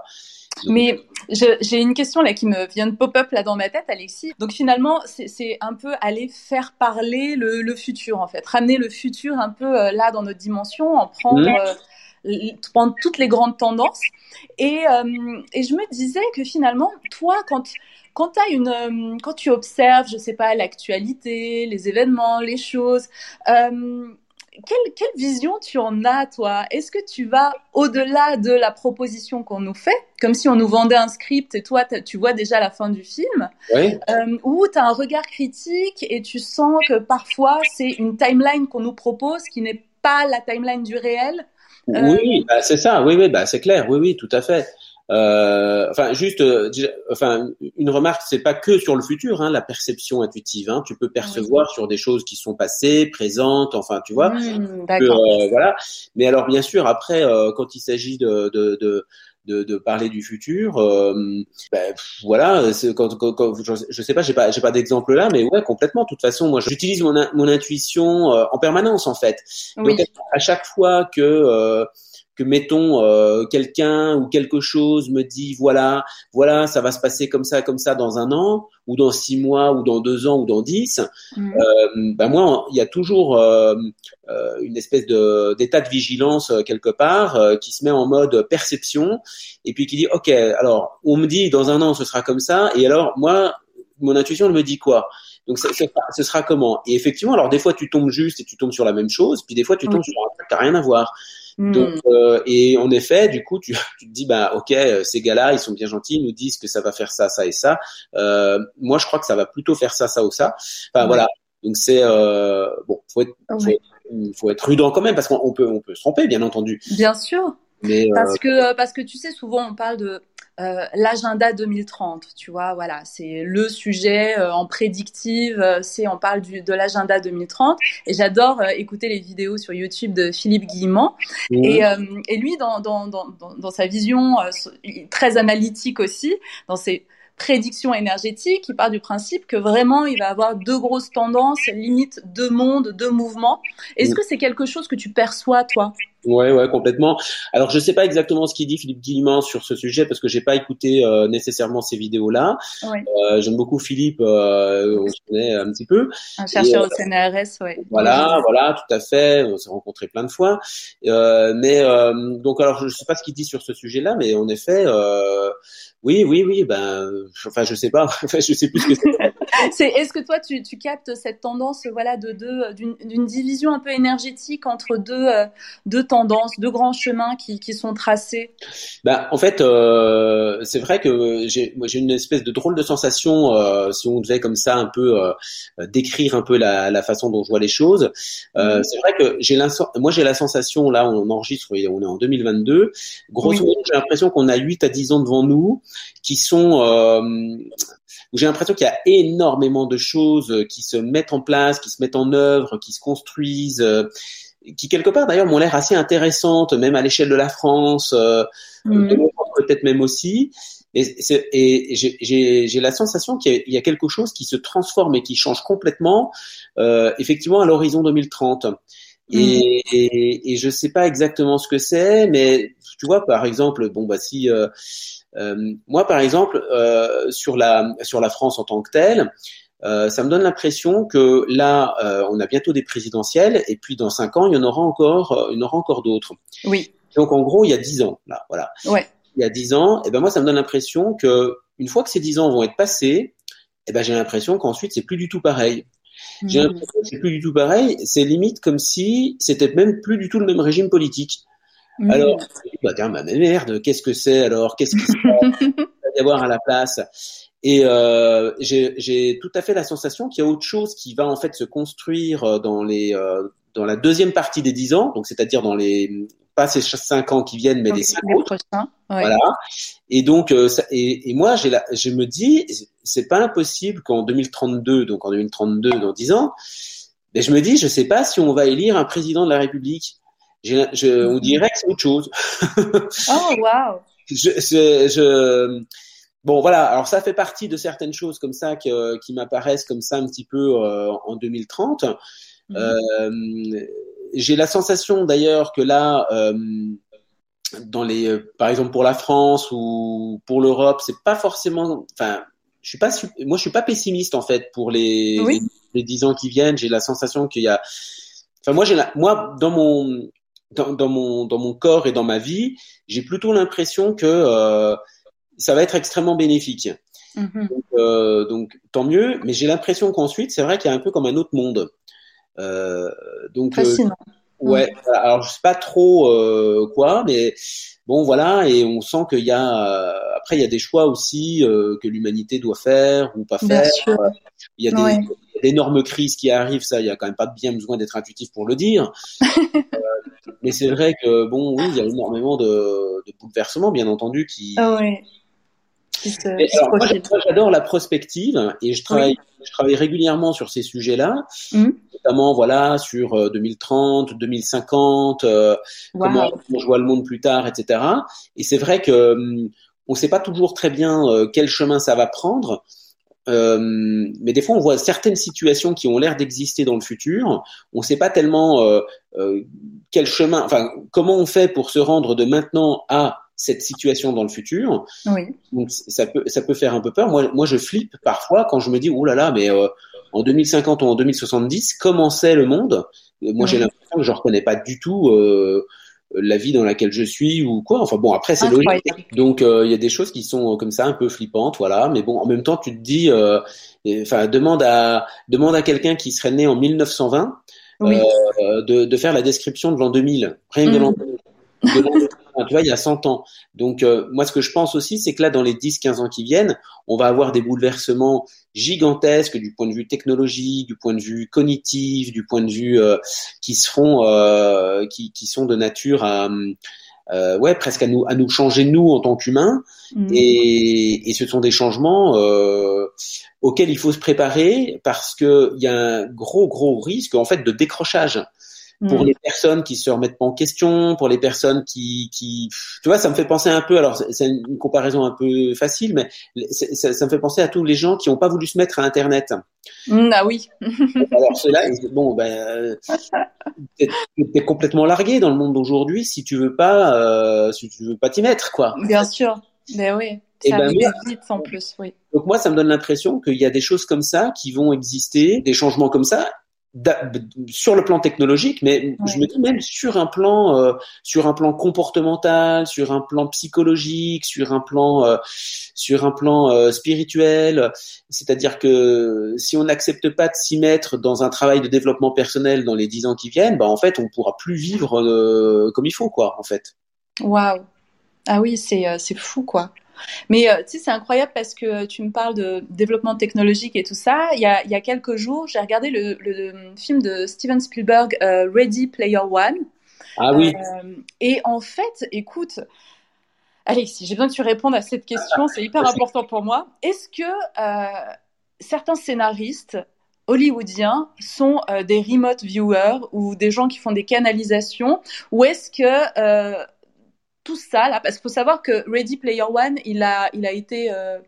S1: Mais j'ai une question là qui me vient de pop-up là dans ma tête, Alexis. Donc finalement, c'est c'est un peu aller faire parler le, le futur en fait, ramener le futur un peu euh, là dans notre dimension, en prendre
S2: Mhm.
S1: euh, prendre toutes les grandes tendances. Et, et je me disais que finalement, toi, quand quand, as une, quand tu observes, je sais pas, l'actualité, les événements, les choses, euh, quelle, quelle, vision tu en as, toi? Est-ce que tu vas au-delà de la proposition qu'on nous fait, comme si on nous vendait un script et toi, tu vois déjà la fin du film?
S2: Oui.
S1: euh, Ou tu as un regard critique et tu sens que parfois, c'est une timeline qu'on nous propose qui n'est pas la timeline du réel
S2: euh... Oui, bah, c'est ça, oui, oui, bah, c'est clair, oui, oui, tout à fait. Euh, enfin, juste, euh, enfin, une remarque, c'est pas que sur le futur, hein, la perception intuitive. Hein, tu peux percevoir oui. sur des choses qui sont passées, présentes, enfin, tu vois.
S1: Mmh,
S2: que, euh, voilà. Mais alors, bien sûr, après, euh, quand il s'agit de, de, de de, de, parler du futur. Euh, ben, voilà, quand, quand, quand, je, je sais pas, j'ai pas, j'ai pas d'exemple là, mais ouais, complètement. De toute façon, moi, j'utilise mon, mon intuition euh, en permanence en fait.
S1: Oui.
S2: Donc à chaque fois que euh, que mettons euh, quelqu'un ou quelque chose me dit voilà voilà ça va se passer comme ça comme ça dans un an ou dans six mois ou dans deux ans ou dans dix
S1: mmh.
S2: euh, ben moi il y a toujours euh, une espèce de d'état de vigilance quelque part qui se met en mode perception et puis qui dit ok alors on me dit dans un an ce sera comme ça et alors moi mon intuition elle me dit quoi? Donc ça, ça, ce sera comment? Et effectivement, alors des fois tu tombes juste et tu tombes sur la même chose, puis des fois tu tombes sur un truc qui n'a rien à voir.
S1: Mmh.
S2: Donc euh, et en effet, du coup, tu, tu te dis bah ok, ces gars-là, ils sont bien gentils, ils nous disent que ça va faire ça, ça et ça. Euh, moi, je crois que ça va plutôt faire ça, ça ou ça. Enfin
S1: Ouais.
S2: voilà. Donc c'est euh, bon, faut être, faut,
S1: Ouais.
S2: être- faut être prudent quand même parce qu'on peut, on peut se tromper, bien entendu.
S1: Bien sûr,
S2: Mais euh,
S1: parce que parce que tu sais souvent on parle de euh, l'agenda 2030, tu vois, voilà, c'est le sujet euh, en prédictive, euh, c'est on parle du, de l'agenda 2030 et j'adore écouter les vidéos sur YouTube de Philippe Guillemant
S2: mmh,
S1: et, et lui dans, dans, dans, dans, dans sa vision très analytique aussi, dans ses prédictions énergétiques, il part du principe que vraiment il va avoir deux grosses tendances, limite deux mondes, deux mouvements. Est-ce
S2: Mm.
S1: que c'est quelque chose que tu perçois toi?
S2: Ouais, ouais, complètement. Alors, je sais pas exactement ce qu'il dit Philippe Guillemant sur ce sujet parce que j'ai pas écouté euh, nécessairement ces vidéos-là.
S1: Ouais.
S2: Euh, J'aime beaucoup Philippe, euh, on se connaît un petit peu.
S1: Un chercheur au CNRS, ouais.
S2: Voilà, voilà, tout à fait. On s'est rencontrés plein de fois. Euh, mais euh, donc, alors, je sais pas ce qu'il dit sur ce sujet-là, mais en effet, euh, oui, oui, oui. Ben, enfin, je sais pas. Enfin, je sais plus ce que c'est.
S1: C'est, est-ce que toi tu, tu captes cette tendance, voilà, de deux, d'une, division un peu énergétique entre deux, deux tendances, deux grands chemins qui, qui sont tracés?
S2: Ben, en fait, euh, c'est vrai que j'ai, une espèce de drôle de sensation, euh, si on devait comme ça un peu euh, décrire un peu la, la façon dont je vois les choses.
S1: Mhm.
S2: C'est vrai que j'ai moi j'ai la sensation, là on enregistre, on est en 2022, grosso
S1: Oui.
S2: modo j'ai l'impression qu'on a 8 à 10 ans devant nous qui sont... Où j'ai l'impression qu'il y a énormément de choses qui se mettent en place, qui se mettent en œuvre, qui se construisent, qui quelque part d'ailleurs m'ont l'air assez intéressantes, même à l'échelle de la France, euh,
S1: Mhm.
S2: de peut-être même aussi. Et, et j'ai- la sensation qu'il y, a- il y a quelque chose qui se transforme et qui change complètement, euh, effectivement, à l'horizon 2030. Et, et, et je sais pas exactement ce que c'est, mais tu vois, par exemple, bon bah si euh, euh, moi, par exemple, euh, sur la sur la France en tant que telle, euh, ça me donne l'impression que là, euh, on a bientôt des présidentielles, et puis dans cinq ans, il y en aura encore, euh, il y en aura encore d'autres.
S1: Oui,
S2: Donc en gros, il y a dix ans, là, voilà.
S1: ouais.
S2: Il y a dix ans, et ben moi, ça me donne l'impression que une fois que ces dix ans vont être passés, et ben j'ai l'impression qu'ensuite c'est plus du tout pareil. J'ai
S1: Mhm.
S2: l'impression que c'est plus du tout pareil. C'est limite comme si c'était même plus du tout le même régime politique.
S1: Mhm.
S2: Alors, bah tiens, bah merde, qu'est-ce que c'est alors Qu'est-ce qu'il va y avoir à la place Et euh, j'ai tout à fait la sensation qu'il y a autre chose qui va en fait se construire euh, dans les euh, dans la deuxième partie des dix ans, donc c'est-à-dire dans les pas ces cinq ans qui viennent, mais les cinq autres.
S1: Ouais.
S2: Voilà. Et donc, euh, ça- et, et moi, j'ai je me dis, c'est pas impossible qu'en 2032, donc en 2032, dans 10 ans, mais je me dis, je sais pas si on va élire un président de la République. Je, on dirait que c'est autre chose.
S1: Oh waouh.
S2: Je, je, je- bon, voilà. Alors ça fait partie de certaines choses comme ça qui m'apparaissent comme ça un petit peu euh, en 2030.
S1: Mhm.
S2: Euh, j'ai la sensation d'ailleurs que là, euh, dans les, par exemple pour la France ou pour l'Europe, c'est pas forcément. Enfin, je suis pas, moi je suis pas pessimiste en fait pour les
S1: Oui.
S2: les, les dix ans qui viennent. J'ai la sensation qu'il y a. Enfin moi j'ai la, moi dans mon dans, dans, mon dans mon corps et dans ma vie, j'ai plutôt l'impression que euh, ça va être extrêmement bénéfique.
S1: Mhm.
S2: Donc, euh, donc tant mieux. Mais j'ai l'impression qu'ensuite, c'est vrai qu'il y a un peu comme un autre monde. Euh, donc euh,
S1: Fascinant.
S2: ouais. Alors je sais pas trop quoi, mais bon voilà. Et on sent qu'il y a après il y a des choix aussi que l'humanité doit faire ou pas faire. Il y a des, d'énormes crises qui arrivent, ça, il y a quand même pas bien besoin d'être intuitif pour le dire. Euh, mais c'est vrai que bon, oui, il y a énormément de, de bouleversements, bien entendu, qui.
S1: Ah ouais.
S2: Alors, moi, j'adore la prospective et je travaille, je travaille régulièrement sur ces sujets-là,
S1: Mhm.
S2: notamment voilà sur euh, 2030, 2050, euh, comment
S1: Waouh.
S2: on voit le monde plus tard, etc. Et c'est vrai que hum, on ne sait pas toujours très bien euh, quel chemin ça va prendre. Euh, mais des fois, on voit certaines situations qui ont l'air d'exister dans le futur. On ne sait pas tellement euh, euh, quel chemin, enfin, comment on fait pour se rendre de maintenant à cette situation dans le futur.
S1: Oui.
S2: Donc, ça peut, ça peut faire un peu peur. Moi, moi, je flippe parfois quand je me dis, oh là là, mais euh, en 2050 ou en 2070, comment c'est le monde? Moi, j'ai l'impression que je reconnais pas du tout euh, la vie dans laquelle je suis ou quoi. Enfin bon, après c'est logique. Donc euh, il y a des choses qui sont comme ça un peu flippantes, voilà. Mais bon, en même temps, tu te dis, euh, et- enfin demande à demande à quelqu'un qui serait né en 1920
S1: Oui.
S2: euh, de, de faire la description de l'an 2000, rien que 2000. De l'an 2000, tu vois, il y a 100 ans. Donc euh, moi, ce que je pense aussi, c'est que là, dans les 10-15 ans qui viennent, on va avoir des bouleversements gigantesques du point de vue technologique, du point de vue cognitif, du point de vue euh, qui seront, euh, qui, qui sont de nature à, euh, ouais, presque à nous, à nous changer nous en tant qu'humains.
S1: Mhm.
S2: Et, et ce sont des changements euh, auxquels il faut se préparer parce que il y a un gros gros risque en fait de décrochage pour
S1: Mhm.
S2: les personnes qui se remettent pas en question, pour les personnes qui, qui, tu vois, ça me fait penser un peu. Alors c'est- une comparaison un peu facile, mais ça, ça me fait penser à tous les gens qui n'ont pas voulu se mettre à Internet.
S1: Mhm, Ah oui.
S2: Alors ils- bon, ben, euh, t'es complètement largué dans le monde d'aujourd'hui si tu veux pas, euh, si tu veux pas t'y mettre, quoi.
S1: Bien sûr. Mais oui.
S2: Eh
S1: Ça
S2: ben,
S1: vite en plus, oui.
S2: Donc moi, ça me donne l'impression qu'il y a des choses comme ça qui vont exister, des changements comme ça, sur le plan technologique, mais je me dis même sur un plan, euh, sur un plan comportemental, sur un plan psychologique, sur un plan, euh, sur un plan euh, spirituel. C'est-à-dire que si on n'accepte pas de s'y mettre dans un travail de développement personnel dans les dix ans qui viennent, bah en fait, on pourra plus vivre comme il faut, quoi, en fait.
S1: Waouh. Ah oui, c'est c'est fou quoi. Mais euh, tu sais, c'est incroyable parce que tu me parles de développement technologique et tout ça. Il y a, il y a quelques jours, j'ai regardé le, le film de Steven Spielberg, euh, Ready Player One.
S2: Ah oui.
S1: Euh, et en fait, écoute, Alexis, j'ai besoin que tu répondes à cette question, c'est hyper important pour moi. Est-ce que certains scénaristes hollywoodiens sont euh, des remote viewers ou des gens qui font des canalisations? Ou est-ce que euh, tout ça là parce qu'il faut savoir que Ready Player One il a il a été euh,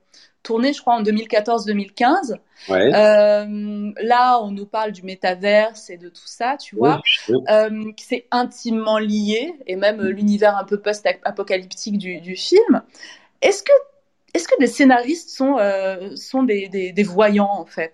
S1: tourné je crois en 2014-2015
S2: Ouais.
S1: euh, là on nous parle du métaverse et de tout ça tu vois
S2: Oui, oui.
S1: euh, qui c'est intimement lié et même l'univers un peu post-apocalyptique du, du film. Est-ce que, est-ce que des scénaristes sont, sont des, des, des voyants en fait?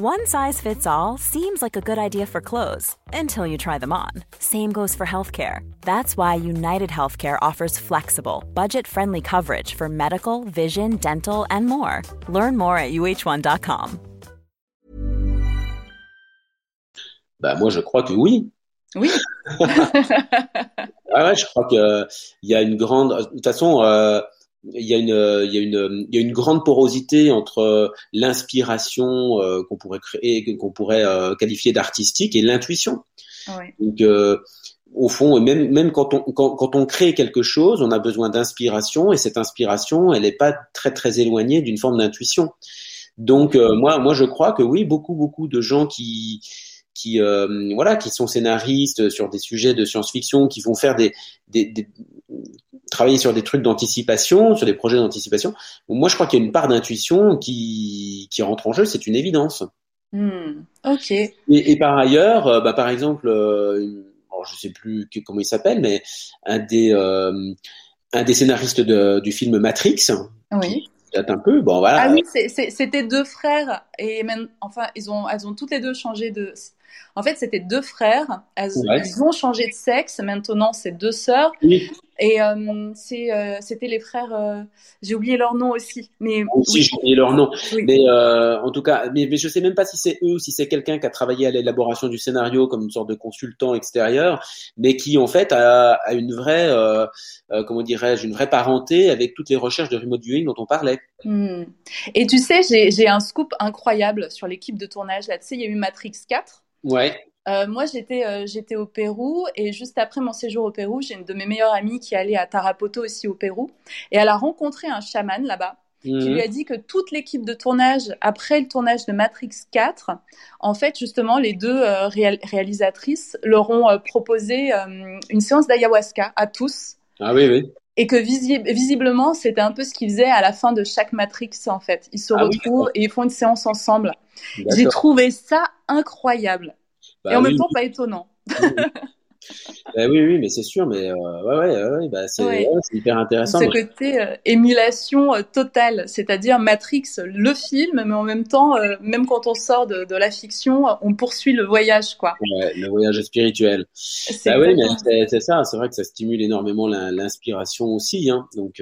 S3: One size fits all seems like a good idea for clothes until you try them on. Same goes for healthcare. That's why United Healthcare offers flexible, budget friendly coverage for medical, vision, dental, and more. Learn more at uh1.com.
S2: Bah moi, je crois que oui.
S1: Oui.
S2: Ah ouais, je crois que il y a une grande. De toute façon, euh, il y a une, il y a une, il y a une grande porosité entre l'inspiration euh, qu'on pourrait créer, qu'on pourrait euh, qualifier d'artistique et l'intuition.
S1: Ouais.
S2: Donc, euh, au fond, même même quand on quand, quand on crée quelque chose, on a besoin d'inspiration et cette inspiration, elle n'est pas très très éloignée d'une forme d'intuition. Donc, euh, moi moi je crois que oui, beaucoup beaucoup de gens qui qui euh, voilà, qui sont scénaristes sur des sujets de science-fiction, qui vont faire des, des, des travailler sur des trucs d'anticipation, sur des projets d'anticipation. Moi, je crois qu'il y a une part d'intuition qui, qui rentre en jeu, c'est une évidence.
S1: Hmm, ok.
S2: Et, et, par ailleurs, euh, bah, par exemple, euh, alors je sais plus comment il s'appelle, mais un des euh, un des scénaristes de, du film Matrix.
S1: Oui.
S2: Un peu. Bon voilà.
S1: Ah oui, c'était deux frères et même, enfin ils ont elles ont toutes les deux changé de. En fait, c'était deux frères. Elles,
S2: Ouais.
S1: Ont changé de sexe. Maintenant, c'est deux sœurs.
S2: Oui,
S1: Et euh, euh, c'était les frères. euh, J'ai oublié leur nom aussi. Mais
S2: aussi
S1: oui,
S2: j'ai oublié leur nom.
S1: oui.
S2: Mais en tout cas, mais, mais je sais même pas si c'est eux ou si c'est quelqu'un qui a travaillé à l'élaboration du scénario comme une sorte de consultant extérieur, mais qui en fait a, a une vraie, comment dirais-je, une vraie parenté avec toutes les recherches de remote viewing dont on parlait.
S1: Hmm. Et tu sais, j'ai un scoop incroyable sur l'équipe de tournage. Là, tu sais, il y a eu Matrix 4.
S2: Ouais.
S1: Euh, moi, j'étais euh, j'étais au Pérou et juste après mon séjour au Pérou, j'ai une de mes meilleures amies qui est allée à Tarapoto aussi au Pérou et elle a rencontré un chaman là-bas qui
S2: Mhm.
S1: lui a dit que toute l'équipe de tournage, après le tournage de Matrix 4, en fait, justement, les deux euh, réal- réalisatrices leur ont proposé une séance d'ayahuasca à tous
S2: Ah oui, oui.
S1: Et que visi- visiblement, c'était un peu ce qu'ils faisaient à la fin de chaque Matrix, en fait. Ils se
S2: Ah oui,
S1: retrouvent et ils font une séance ensemble. J'ai trouvé ça incroyable
S2: Bah
S1: et en
S2: oui,
S1: même temps pas étonnant.
S2: Bah oui, oui, mais c'est sûr, mais euh, ouais, ouais, ouais, ouais, bah c'est
S1: Ouais.
S2: ouais, c'est hyper intéressant.
S1: Ce côté euh, émulation euh, totale, c'est-à-dire Matrix, le film, mais en même temps, même quand on sort de, de la fiction, on poursuit le voyage, quoi.
S2: le voyage spirituel.
S1: C'est
S2: Bah c'est ça. C'est vrai que ça stimule énormément l'in- l'inspiration aussi, hein. Donc.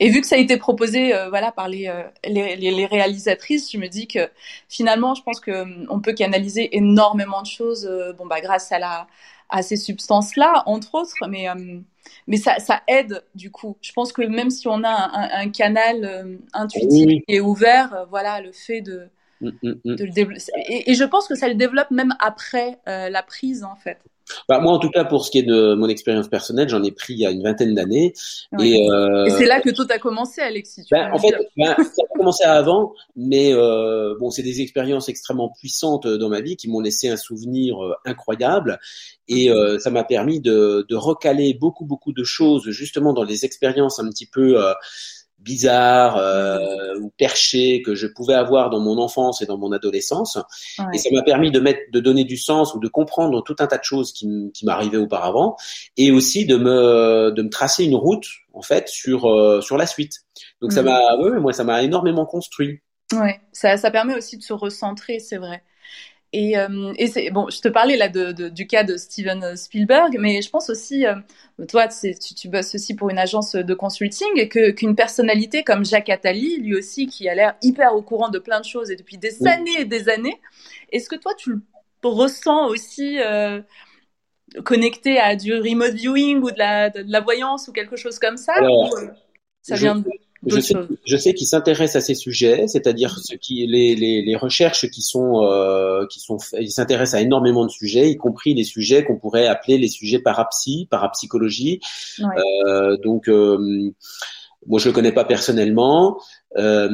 S1: Et vu que ça a été proposé, euh, voilà, par les, euh, les, les, les réalisatrices, je me dis que finalement, je pense que hum, peut canaliser énormément de choses, euh, bon bah grâce à la à ces substances-là, entre autres, mais hum, mais ça, ça aide du coup. Je pense que même si on a un, canal euh, intuitif
S2: Oui,
S1: est ouvert, euh, voilà, le fait de,
S2: mm, mm, mm.
S1: de le développer. Et, et je pense que ça le développe même après euh, la prise, en fait.
S2: Bah, moi, en tout cas, pour ce qui est de mon expérience personnelle, j'en ai pris il y a une vingtaine d'années.
S1: Ouais.
S2: Et, euh,
S1: Et c'est là que tout a commencé, Alexis. tu peux
S2: en fait, ben, ça a commencé avant, mais euh, bon, c'est des expériences extrêmement puissantes dans ma vie qui m'ont laissé un souvenir euh, incroyable, et ça m'a permis de, de recaler beaucoup, beaucoup de choses justement dans des expériences un petit peu bizarres euh, ou perchées que je pouvais avoir dans mon enfance et dans mon adolescence.
S1: Ouais.
S2: Et ça m'a permis de mettre, de donner du sens ou de comprendre tout un tas de choses qui, qui m'arrivaient auparavant, et aussi de me, de me tracer une route en fait sur euh, sur la suite. Donc ça
S1: Mhm.
S2: m'a, ouais, moi ça m'a énormément construit.
S1: Ouais, ça, ça permet aussi de se recentrer, c'est vrai. Et, euh, et c'est bon, je te parlais là de, de- du cas de Steven Spielberg, mais je pense aussi, euh, toi, tu, tu bosses aussi pour une agence de consulting, que qu'une personnalité comme Jacques Attali, lui aussi, qui a l'air hyper au courant de plein de choses et depuis des
S2: Oui.
S1: années et des années, est-ce que toi, tu le ressens aussi euh, connecté à du remote viewing ou de la, de, la voyance ou quelque chose comme ça
S2: Alors,
S1: ou, euh, ça
S2: je-
S1: vient de
S2: Je sais, je sais qu'il s'intéresse à ces sujets, c'est-à-dire ce qui, les, les, les recherches qui sont, euh, qui sont, fa- il s'intéresse à énormément de sujets, y compris les sujets qu'on pourrait appeler les sujets parapsy, parapsychologie.
S1: Ouais.
S2: Euh, donc, euh, moi, je le connais pas personnellement, euh,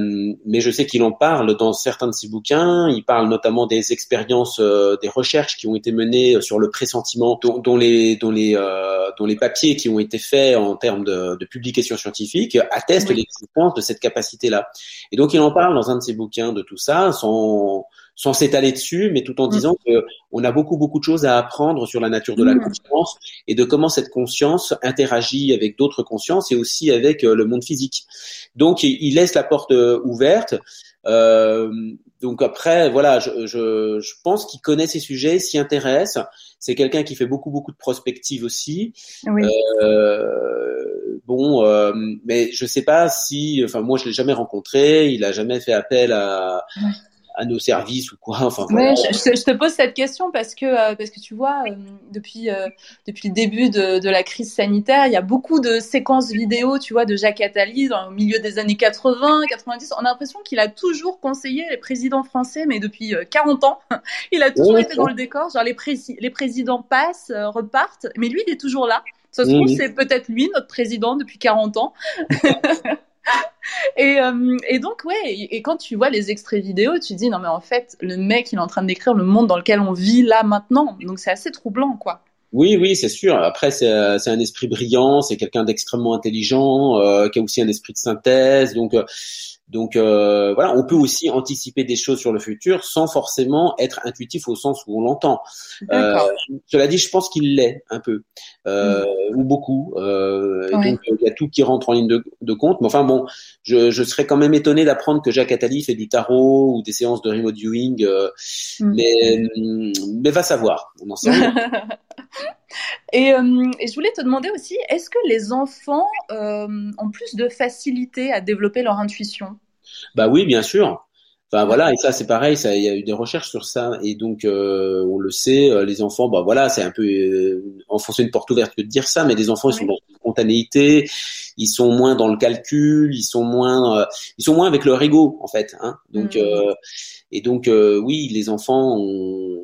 S2: mais je sais qu'il en parle dans certains de ses bouquins. Il parle notamment des expériences, euh, des recherches qui ont été menées sur le pressentiment, dont, dont les, dont les, euh, dont les papiers qui ont été faits en termes de, de publications scientifiques attestent
S1: Oui.
S2: l'existence de cette capacité-là. Et donc, il en parle dans un de ses bouquins de tout ça, sans sans s'étaler dessus, mais tout en
S1: Mm.
S2: disant que on a beaucoup beaucoup de choses à apprendre sur la nature de la
S1: Mm.
S2: conscience et de comment cette conscience interagit avec d'autres consciences et aussi avec euh, le monde physique. Donc il laisse la porte euh, ouverte. Euh, donc après, voilà, je, je, je pense qu'il connaît ces sujets, s'y intéresse. C'est quelqu'un qui fait beaucoup beaucoup de prospective aussi.
S1: Oui.
S2: Euh, bon, mais je sais pas si, enfin moi je l'ai jamais rencontré. Il a jamais fait appel à. À nos services ou quoi. Enfin voilà.
S1: je, je te- je te pose cette question parce que euh, parce que tu vois euh, depuis euh, depuis le début de, de la crise sanitaire, il y a beaucoup de séquences vidéo, tu vois, de Jacques Attali dans le milieu des années 80, 90. On a l'impression qu'il a toujours conseillé les présidents français, mais depuis euh, 40 ans, il a toujours
S2: Ouais,
S1: été
S2: ouais.
S1: dans le décor. Genre les prési- les présidents passent, euh, repartent, mais lui il est toujours là. Ça se trouve
S2: Mhm.
S1: c'est peut-être lui notre président depuis 40 ans. et, euh, et, donc, ouais, et, et, quand tu vois les extraits vidéo, tu dis, non, mais en fait, le mec, il est en train décrire le monde dans lequel on vit là maintenant. Donc, c'est assez troublant, quoi.
S2: Oui, oui, c'est sûr. Après, c'est un esprit brillant, c'est quelqu'un d'extrêmement intelligent, euh, qui a aussi un esprit de synthèse. Donc, euh, donc euh, voilà, on peut aussi anticiper des choses sur le futur sans forcément être intuitif au sens où on l'entend. Euh, cela dit, je pense qu'il l'est un peu euh, mm. ou beaucoup. Euh, ouais. Donc il y a tout qui rentre en ligne de, de compte. Mais enfin bon, je, je serais quand même étonné d'apprendre que Jacques Attali fait du tarot ou des séances de remote viewing. Euh, mm. Mais mais va savoir. On en sait rien.
S1: Et, euh, et, je voulais te demander aussi, est-ce que les enfants euh, ont plus de facilité à développer leur intuition?
S2: Bah oui, bien sûr. Enfin voilà, et ça c'est pareil, ça il y a eu des recherches sur ça et donc euh, on le sait, les enfants, bah voilà, c'est un peu enfoncer une porte ouverte que de dire ça, mais les enfants ils sont dans la spontanéité, ils sont moins dans le calcul, ils sont moins, ils sont moins avec leur ego en fait, hein. Donc mmh. et donc oui, les enfants,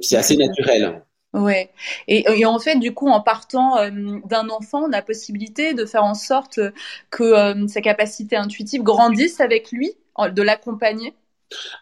S2: c'est assez naturel.
S1: Ouais. Et, et, en fait, du coup, en partant euh, d'un enfant, on a possibilité de faire en sorte que euh, sa capacité intuitive grandisse avec lui, de l'accompagner.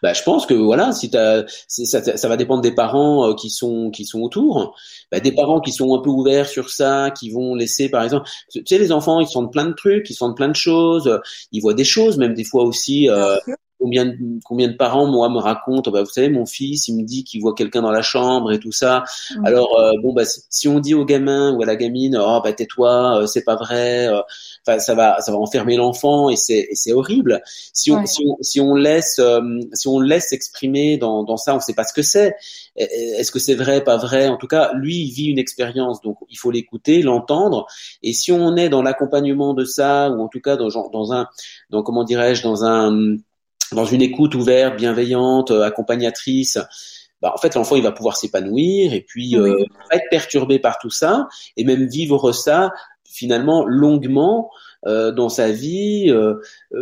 S2: Bah, je pense que voilà, si t'as, ça, ça va dépendre des parents euh, qui sont qui sont autour. Bah, des parents qui sont un peu ouverts sur ça, qui vont laisser, par exemple, tu sais, les enfants, ils sentent plein de trucs, ils sentent plein de choses, ils voient des choses, même des fois aussi. Euh, combien de, combien de parents moi me racontent bah vous savez mon fils il me dit qu'il voit quelqu'un dans la chambre et tout ça. Mmh. alors euh, bon bah si on dit au gamin ou à la gamine oh bah tais-toi euh, c'est pas vrai euh, enfin ça va ça va enfermer l'enfant et c'est c'est horrible. Si on, ouais. si on si on laisse euh, si on laisse s'exprimer dans dans ça on sait pas ce que c'est. Est-ce que c'est vrai pas vrai? En tout cas lui il vit une expérience donc il faut l'écouter l'entendre. Et si on est dans l'accompagnement de ça ou en tout cas dans dans un dans comment dirais-je dans un dans une écoute ouverte, bienveillante, euh, accompagnatrice, bah, en fait, l'enfant, il va pouvoir s'épanouir et puis oui. euh, pas être perturbé par tout ça et même vivre ça finalement longuement euh, dans sa vie, euh,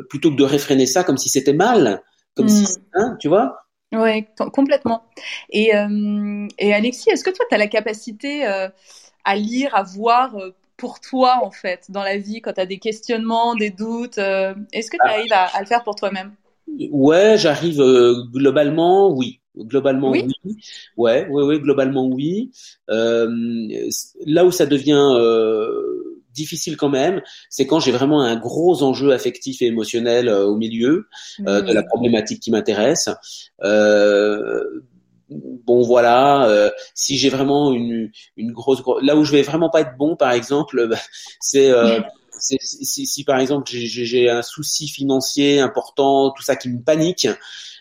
S2: plutôt que de réfréner ça comme si c'était mal, comme mm. si, hein, tu vois?
S1: Oui, complètement. Et, euh, et Alexis, est-ce que toi, tu as la capacité euh, à lire, à voir pour toi, en fait, dans la vie, quand tu as des questionnements, des doutes Est-ce que tu ah. arrives à, à le faire pour toi-même?
S2: Ouais, j'arrive euh, globalement, oui. Globalement, oui. oui. Ouais, ouais, ouais, globalement, oui. Euh, là où ça devient euh, difficile quand même, c'est quand j'ai vraiment un gros enjeu affectif et émotionnel euh, au milieu mmh. de la problématique qui m'intéresse. bon voilà, si j'ai vraiment une, une grosse, là où je vais vraiment pas être bon, par exemple, c'est si, si, par exemple j'ai un souci financier important, tout ça qui me panique,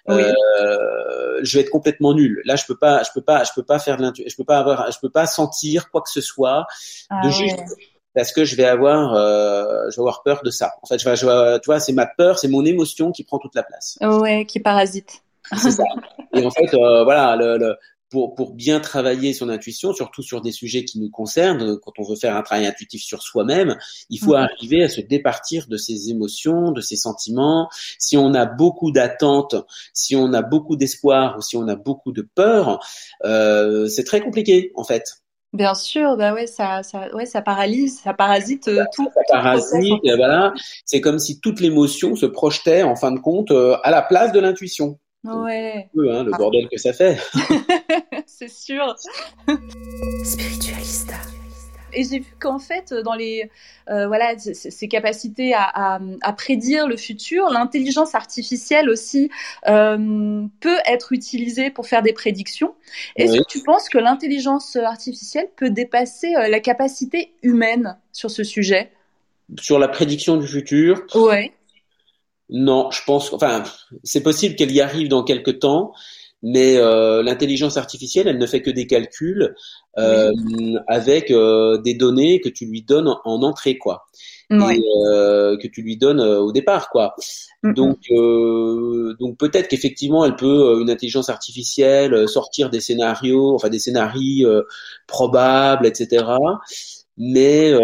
S2: oui. euh, je vais être complètement nul. Là, je peux pas, je peux pas, je peux pas faire de je peux pas avoir, je peux pas sentir quoi que ce soit ah, de juste. Parce que je vais avoir, euh, je vais avoir peur de ça. En fait, je vais, je vais, tu vois, c'est ma peur, c'est mon émotion qui prend toute la place.
S1: Ouais, qui parasite.
S2: C'est ça. Et en fait, euh, voilà, le, le, pour, pour bien travailler son intuition, surtout sur des sujets qui nous concernent, quand on veut faire un travail intuitif sur soi-même, il faut mmh. arriver à se départir de ses émotions, de ses sentiments. Si on a beaucoup d'attentes, si on a beaucoup d'espoir ou si on a beaucoup de peur, euh, c'est très compliqué en fait.
S1: Bien sûr, bah ouais, ça, ça, ouais, ça paralyse, ça parasite euh, tout.
S2: Ça parasite, et voilà. C'est comme si toute l'émotion se projetait en fin de compte euh, à la place de l'intuition.
S1: Ouais.
S2: Peu, hein, le ah. bordel que ça fait.
S1: c'est sûr.
S4: Spiritualista.
S1: Et j'ai vu qu'en fait, dans les euh, voilà ces capacités à, à, à, prédire le futur, l'intelligence artificielle aussi euh, peut être utilisée pour faire des prédictions. Est-ce oui. que tu penses que l'intelligence artificielle peut dépasser euh, la capacité humaine sur ce sujet?
S2: Sur la prédiction du futur?
S1: Ouais.
S2: Non, je pense, enfin, c'est possible qu'elle y arrive dans quelques temps, mais euh, l'intelligence artificielle, elle ne fait que des calculs euh, oui. avec euh, des données que tu lui donnes en, en entrée, quoi,
S1: oui.
S2: et euh, que tu lui donnes au départ, quoi. Mm -hmm. Donc, euh, donc peut-être qu'effectivement, elle peut une intelligence artificielle sortir des scénarios, enfin des scénarios probables, etc. Mais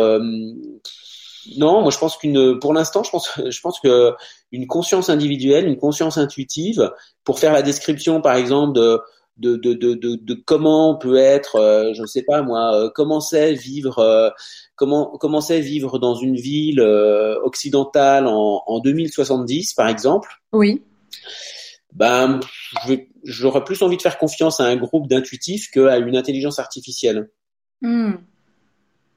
S2: non, moi je pense qu'une, pour l'instant, je pense, je pense que une conscience individuelle, une conscience intuitive, pour faire la description, par exemple, de de, de, de, de, de comment peut être, euh, je ne sais pas moi, euh, comment c'est vivre, euh, comment vivre dans une ville occidentale en, en 2070 par exemple.
S1: Oui.
S2: Ben, j'aurais plus envie de faire confiance à un groupe d'intuitifs qu'à une intelligence artificielle.
S1: Hmm.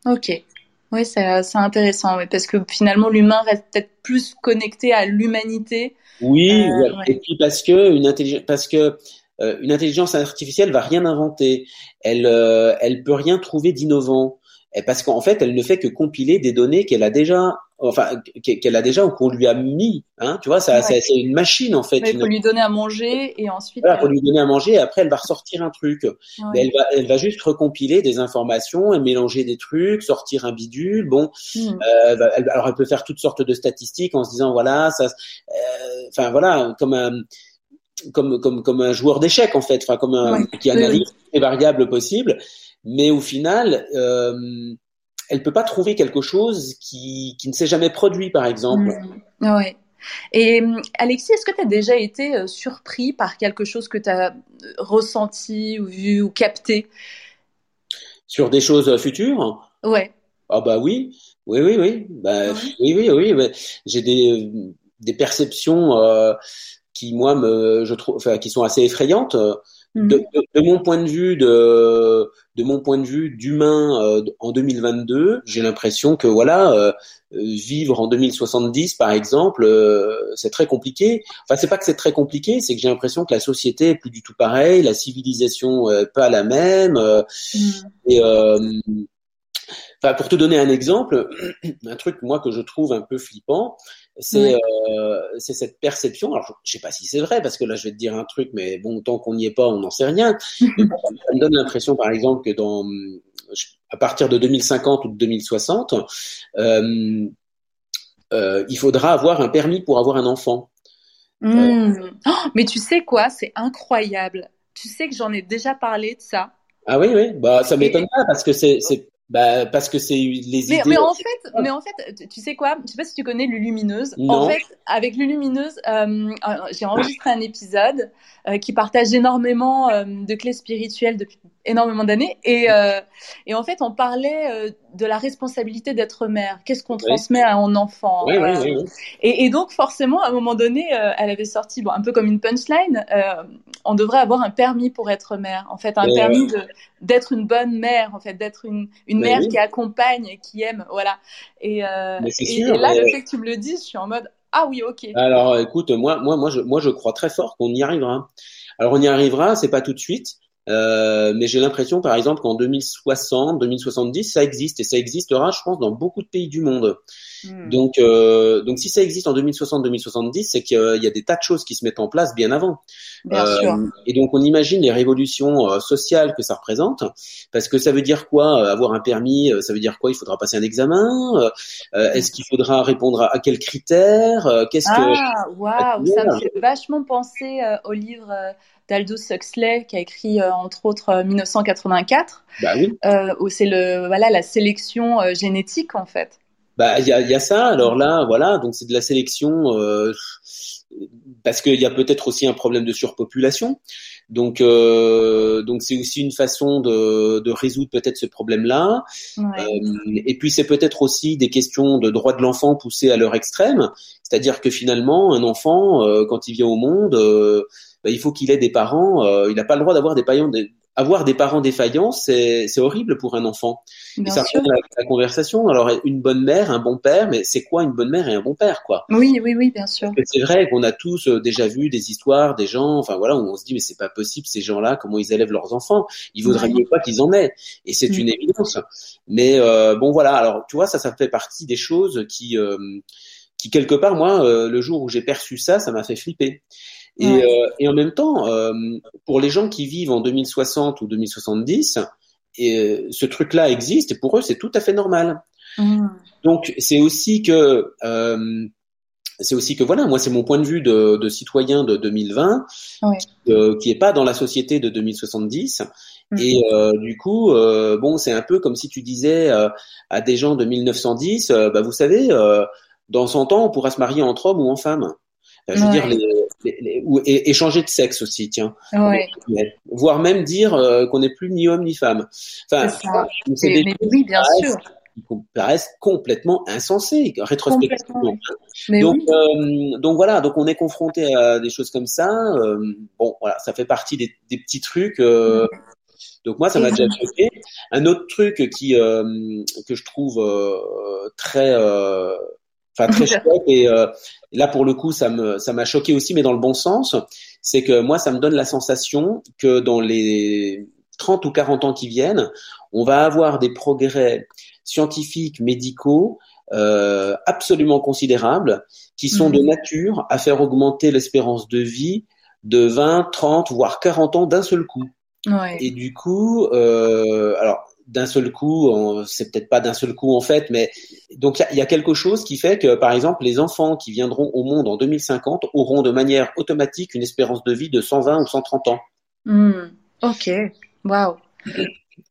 S1: Ok. Oui, c'est c'est intéressant, oui, parce que finalement, l'humain reste peut-être plus connecté à l'humanité.
S2: Oui,
S1: Euh,
S2: voilà.
S1: ouais.
S2: et puis parce que une intelligence, parce que euh, une intelligence artificielle va rien inventer. Elle, euh, elle peut rien trouver d'innovant. Parce qu'en fait, elle ne fait que compiler des données qu'elle a déjà, enfin, qu'- qu'elle a déjà ou qu'on lui a mis. Hein, tu vois, ça,
S1: Ouais.
S2: ça- c'est une machine en fait.
S1: Il
S2: une-
S1: faut lui donner à manger et ensuite.
S2: Voilà,
S1: euh,
S2: pour lui donner à manger, et après elle va ressortir un truc.
S1: ouais.
S2: Mais elle va, elle va juste recompiler des informations, et mélanger des trucs, sortir un bidule. Bon,
S1: Hmm.
S2: euh, elle alors elle peut faire toutes sortes de statistiques en se disant voilà, ça, euh, enfin voilà, comme un, comme comme comme un joueur d'échecs en fait, enfin comme un
S1: Ouais.
S2: qui analyse toutes les variables possibles, mais au final, euh, elle peut pas trouver quelque chose qui qui ne s'est jamais produit, par exemple.
S1: Hmm. Ouais. Et hum, Alexis, est-ce que tu as déjà été euh, surpris par quelque chose que tu as ressenti ou vu ou capté?
S2: Sur des choses futures?
S1: Ouais.
S2: Ah bah oui, oui, oui, oui, bah,
S1: Ouais.
S2: oui, oui, oui. J'ai des des perceptions euh, qui moi me, je trouve, enfin, qui sont assez effrayantes.
S1: Mhm.
S2: De, de, de mon point de vue de de mon point de vue d'humain euh, en 2022, j'ai l'impression que voilà, euh, euh, vivre en 2070 par exemple, euh, c'est très compliqué. Enfin, c'est pas que c'est très compliqué, c'est que j'ai l'impression que la société est plus du tout pareille, la civilisation euh, pas la même. euh,
S1: Hmm.
S2: et euh, enfin, pour te donner un exemple, un truc moi que je trouve un peu flippant, c'est
S1: Ouais.
S2: euh, c'est cette perception. Alors je, je sais pas si c'est vrai parce que là je vais te dire un truc, mais bon tant qu'on n'y est pas, on n'en sait rien. Mais bon, ça me donne l'impression par exemple que dans à partir de 2050 ou de 2060, euh, euh, il faudra avoir un permis pour avoir un enfant.
S1: Hmm. Oh, mais tu sais quoi? C'est incroyable. Tu sais que j'en ai déjà parlé de ça.
S2: Ah oui oui, bah ça m'étonne pas parce que c'est bah parce que c'est les
S1: Mais,
S2: idées.
S1: mais en fait, mais en fait, tu- sais quoi? Je sais pas si tu connais Lulumineuse?
S2: Non.
S1: En fait, avec Lulumineuse, euh, euh, j'ai enregistré un épisode euh, qui partage énormément euh, de clés spirituelles depuis énormément d'années. Et, euh, et en fait, on parlait euh, de la responsabilité d'être mère. Qu'est-ce qu'on
S2: Oui.
S1: transmet à un enfant?
S2: Oui,
S1: Euh,
S2: oui.
S1: Et, et donc, forcément, à un moment donné, euh, elle avait sorti, bon, un peu comme une punchline, euh, on devrait avoir un permis pour être mère. En fait, un
S2: Mais,
S1: permis d'être une bonne mère, en fait, d'être une, une
S2: Mais
S1: mère qui accompagne, et qui aime, voilà. Et,
S2: Mais c'est
S1: et,
S2: sûr,
S1: et là, le fait que tu me le dises, je suis en mode, ah oui, ok.
S2: Alors, écoute, moi, moi, moi, je, moi, je crois très fort qu'on y arrivera. Alors, on y arrivera, c'est pas tout de suite, euh, mais j'ai l'impression, par exemple, qu'en 2060, 2070, ça existe et ça existera, je pense, dans beaucoup de pays du monde.
S1: Hmm.
S2: Donc, euh, donc, si ça existe en 2060, 2070, c'est qu'il y a des tas de choses qui se mettent en place bien avant.
S1: Bien
S2: Euh,
S1: sûr.
S2: Et donc, on imagine les révolutions euh, sociales que ça représente, parce que ça veut dire quoi Avoir un permis, ça veut dire quoi Il faudra passer un examen. Est-ce qu'il faudra répondre à, à quels critères Qu'est-ce que
S1: Ah, waouh, ça me fait vachement penser au livre d'Aldous Huxley qui a écrit euh, entre autres euh, 1984,
S2: Bah oui.
S1: euh, où c'est le voilà la sélection euh, génétique en fait.
S2: Bah, il y a, il y a ça. Alors là, voilà, donc c'est de la sélection euh, parce qu'il y a peut-être aussi un problème de surpopulation. Donc, euh, donc c'est aussi une façon de, de résoudre peut-être ce problème-là.
S1: Ouais.
S2: Euh, et puis c'est peut-être aussi des questions de droit de l'enfant poussées à leur extrême. C'est-à-dire que finalement, un enfant, euh, quand il vient au monde, euh, bah, il faut qu'il ait des parents. euh, il n'a pas le droit d'avoir des parents. Des, avoir des parents défaillants, c'est c'est horrible pour un enfant. Et
S1: Bien
S2: ça
S1: sûr.
S2: revient à la, la conversation. Alors, une bonne mère, un bon père, mais c'est quoi une bonne mère et un bon père, quoi?
S1: Oui, oui, oui, bien sûr.
S2: C'est vrai qu'on a tous euh, déjà vu des histoires, des gens, enfin voilà, où on se dit mais c'est pas possible ces gens-là, comment ils élèvent leurs enfants? Il vaudrait mieux pas qu'ils en aient, et c'est
S1: Mm.
S2: une évidence. Mais euh, bon voilà, alors tu vois, ça, ça fait partie des choses qui, euh, qui quelque part, moi, euh, le jour où j'ai perçu ça, ça m'a fait flipper. Et,
S1: Ouais.
S2: euh, et en même temps, euh, pour les gens qui vivent en 2060 ou 2070, et, euh, ce truc-là existe et pour eux c'est tout à fait normal.
S1: Mm.
S2: Donc c'est aussi que c'est aussi que voilà, moi c'est mon point de vue de, de citoyen de 2020
S1: Ouais.
S2: euh, qui est pas dans la société de 2070
S1: Mm.
S2: et euh, du coup euh, bon c'est un peu comme si tu disais à des gens de 1910 euh, bah vous savez dans 100 ans on pourra se marier entre hommes ou en femmes. Je veux
S1: Ouais.
S2: dire les, ou et, et changer de sexe aussi, tiens.
S1: Ouais,
S2: Voire même dire euh, qu'on n'est plus ni homme ni femme. Enfin,
S1: c'est
S2: des
S1: mais oui, bien sûr.
S2: paraissent- complètement insensées, rétrospectivement.
S1: Complètement.
S2: Donc,
S1: oui.
S2: euh, donc voilà, donc on est confronté à des choses comme ça. euh, bon, voilà, ça fait partie des, des petits trucs. euh, donc moi, ça m'a
S1: Et
S2: déjà choqué. Un autre truc qui que je trouve très, enfin très chouette et euh, là pour le coup, ça me ça m'a choqué aussi, mais dans le bon sens, c'est que moi, ça me donne la sensation que dans les 30 ou 40 ans qui viennent, on va avoir des progrès scientifiques, médicaux euh, absolument considérables qui sont de
S1: Mhm.
S2: nature à faire augmenter l'espérance de vie de 20, 30, voire 40 ans d'un seul coup.
S1: Ouais.
S2: Et du coup, euh, alors d'un seul coup, c'est peut-être pas d'un seul coup en fait, mais donc il y a- il y, a quelque chose qui fait que, par exemple, les enfants qui viendront au monde en 2050 auront de manière automatique une espérance de vie de 120 ou 130 ans.
S1: Hmm. Ok. Waouh.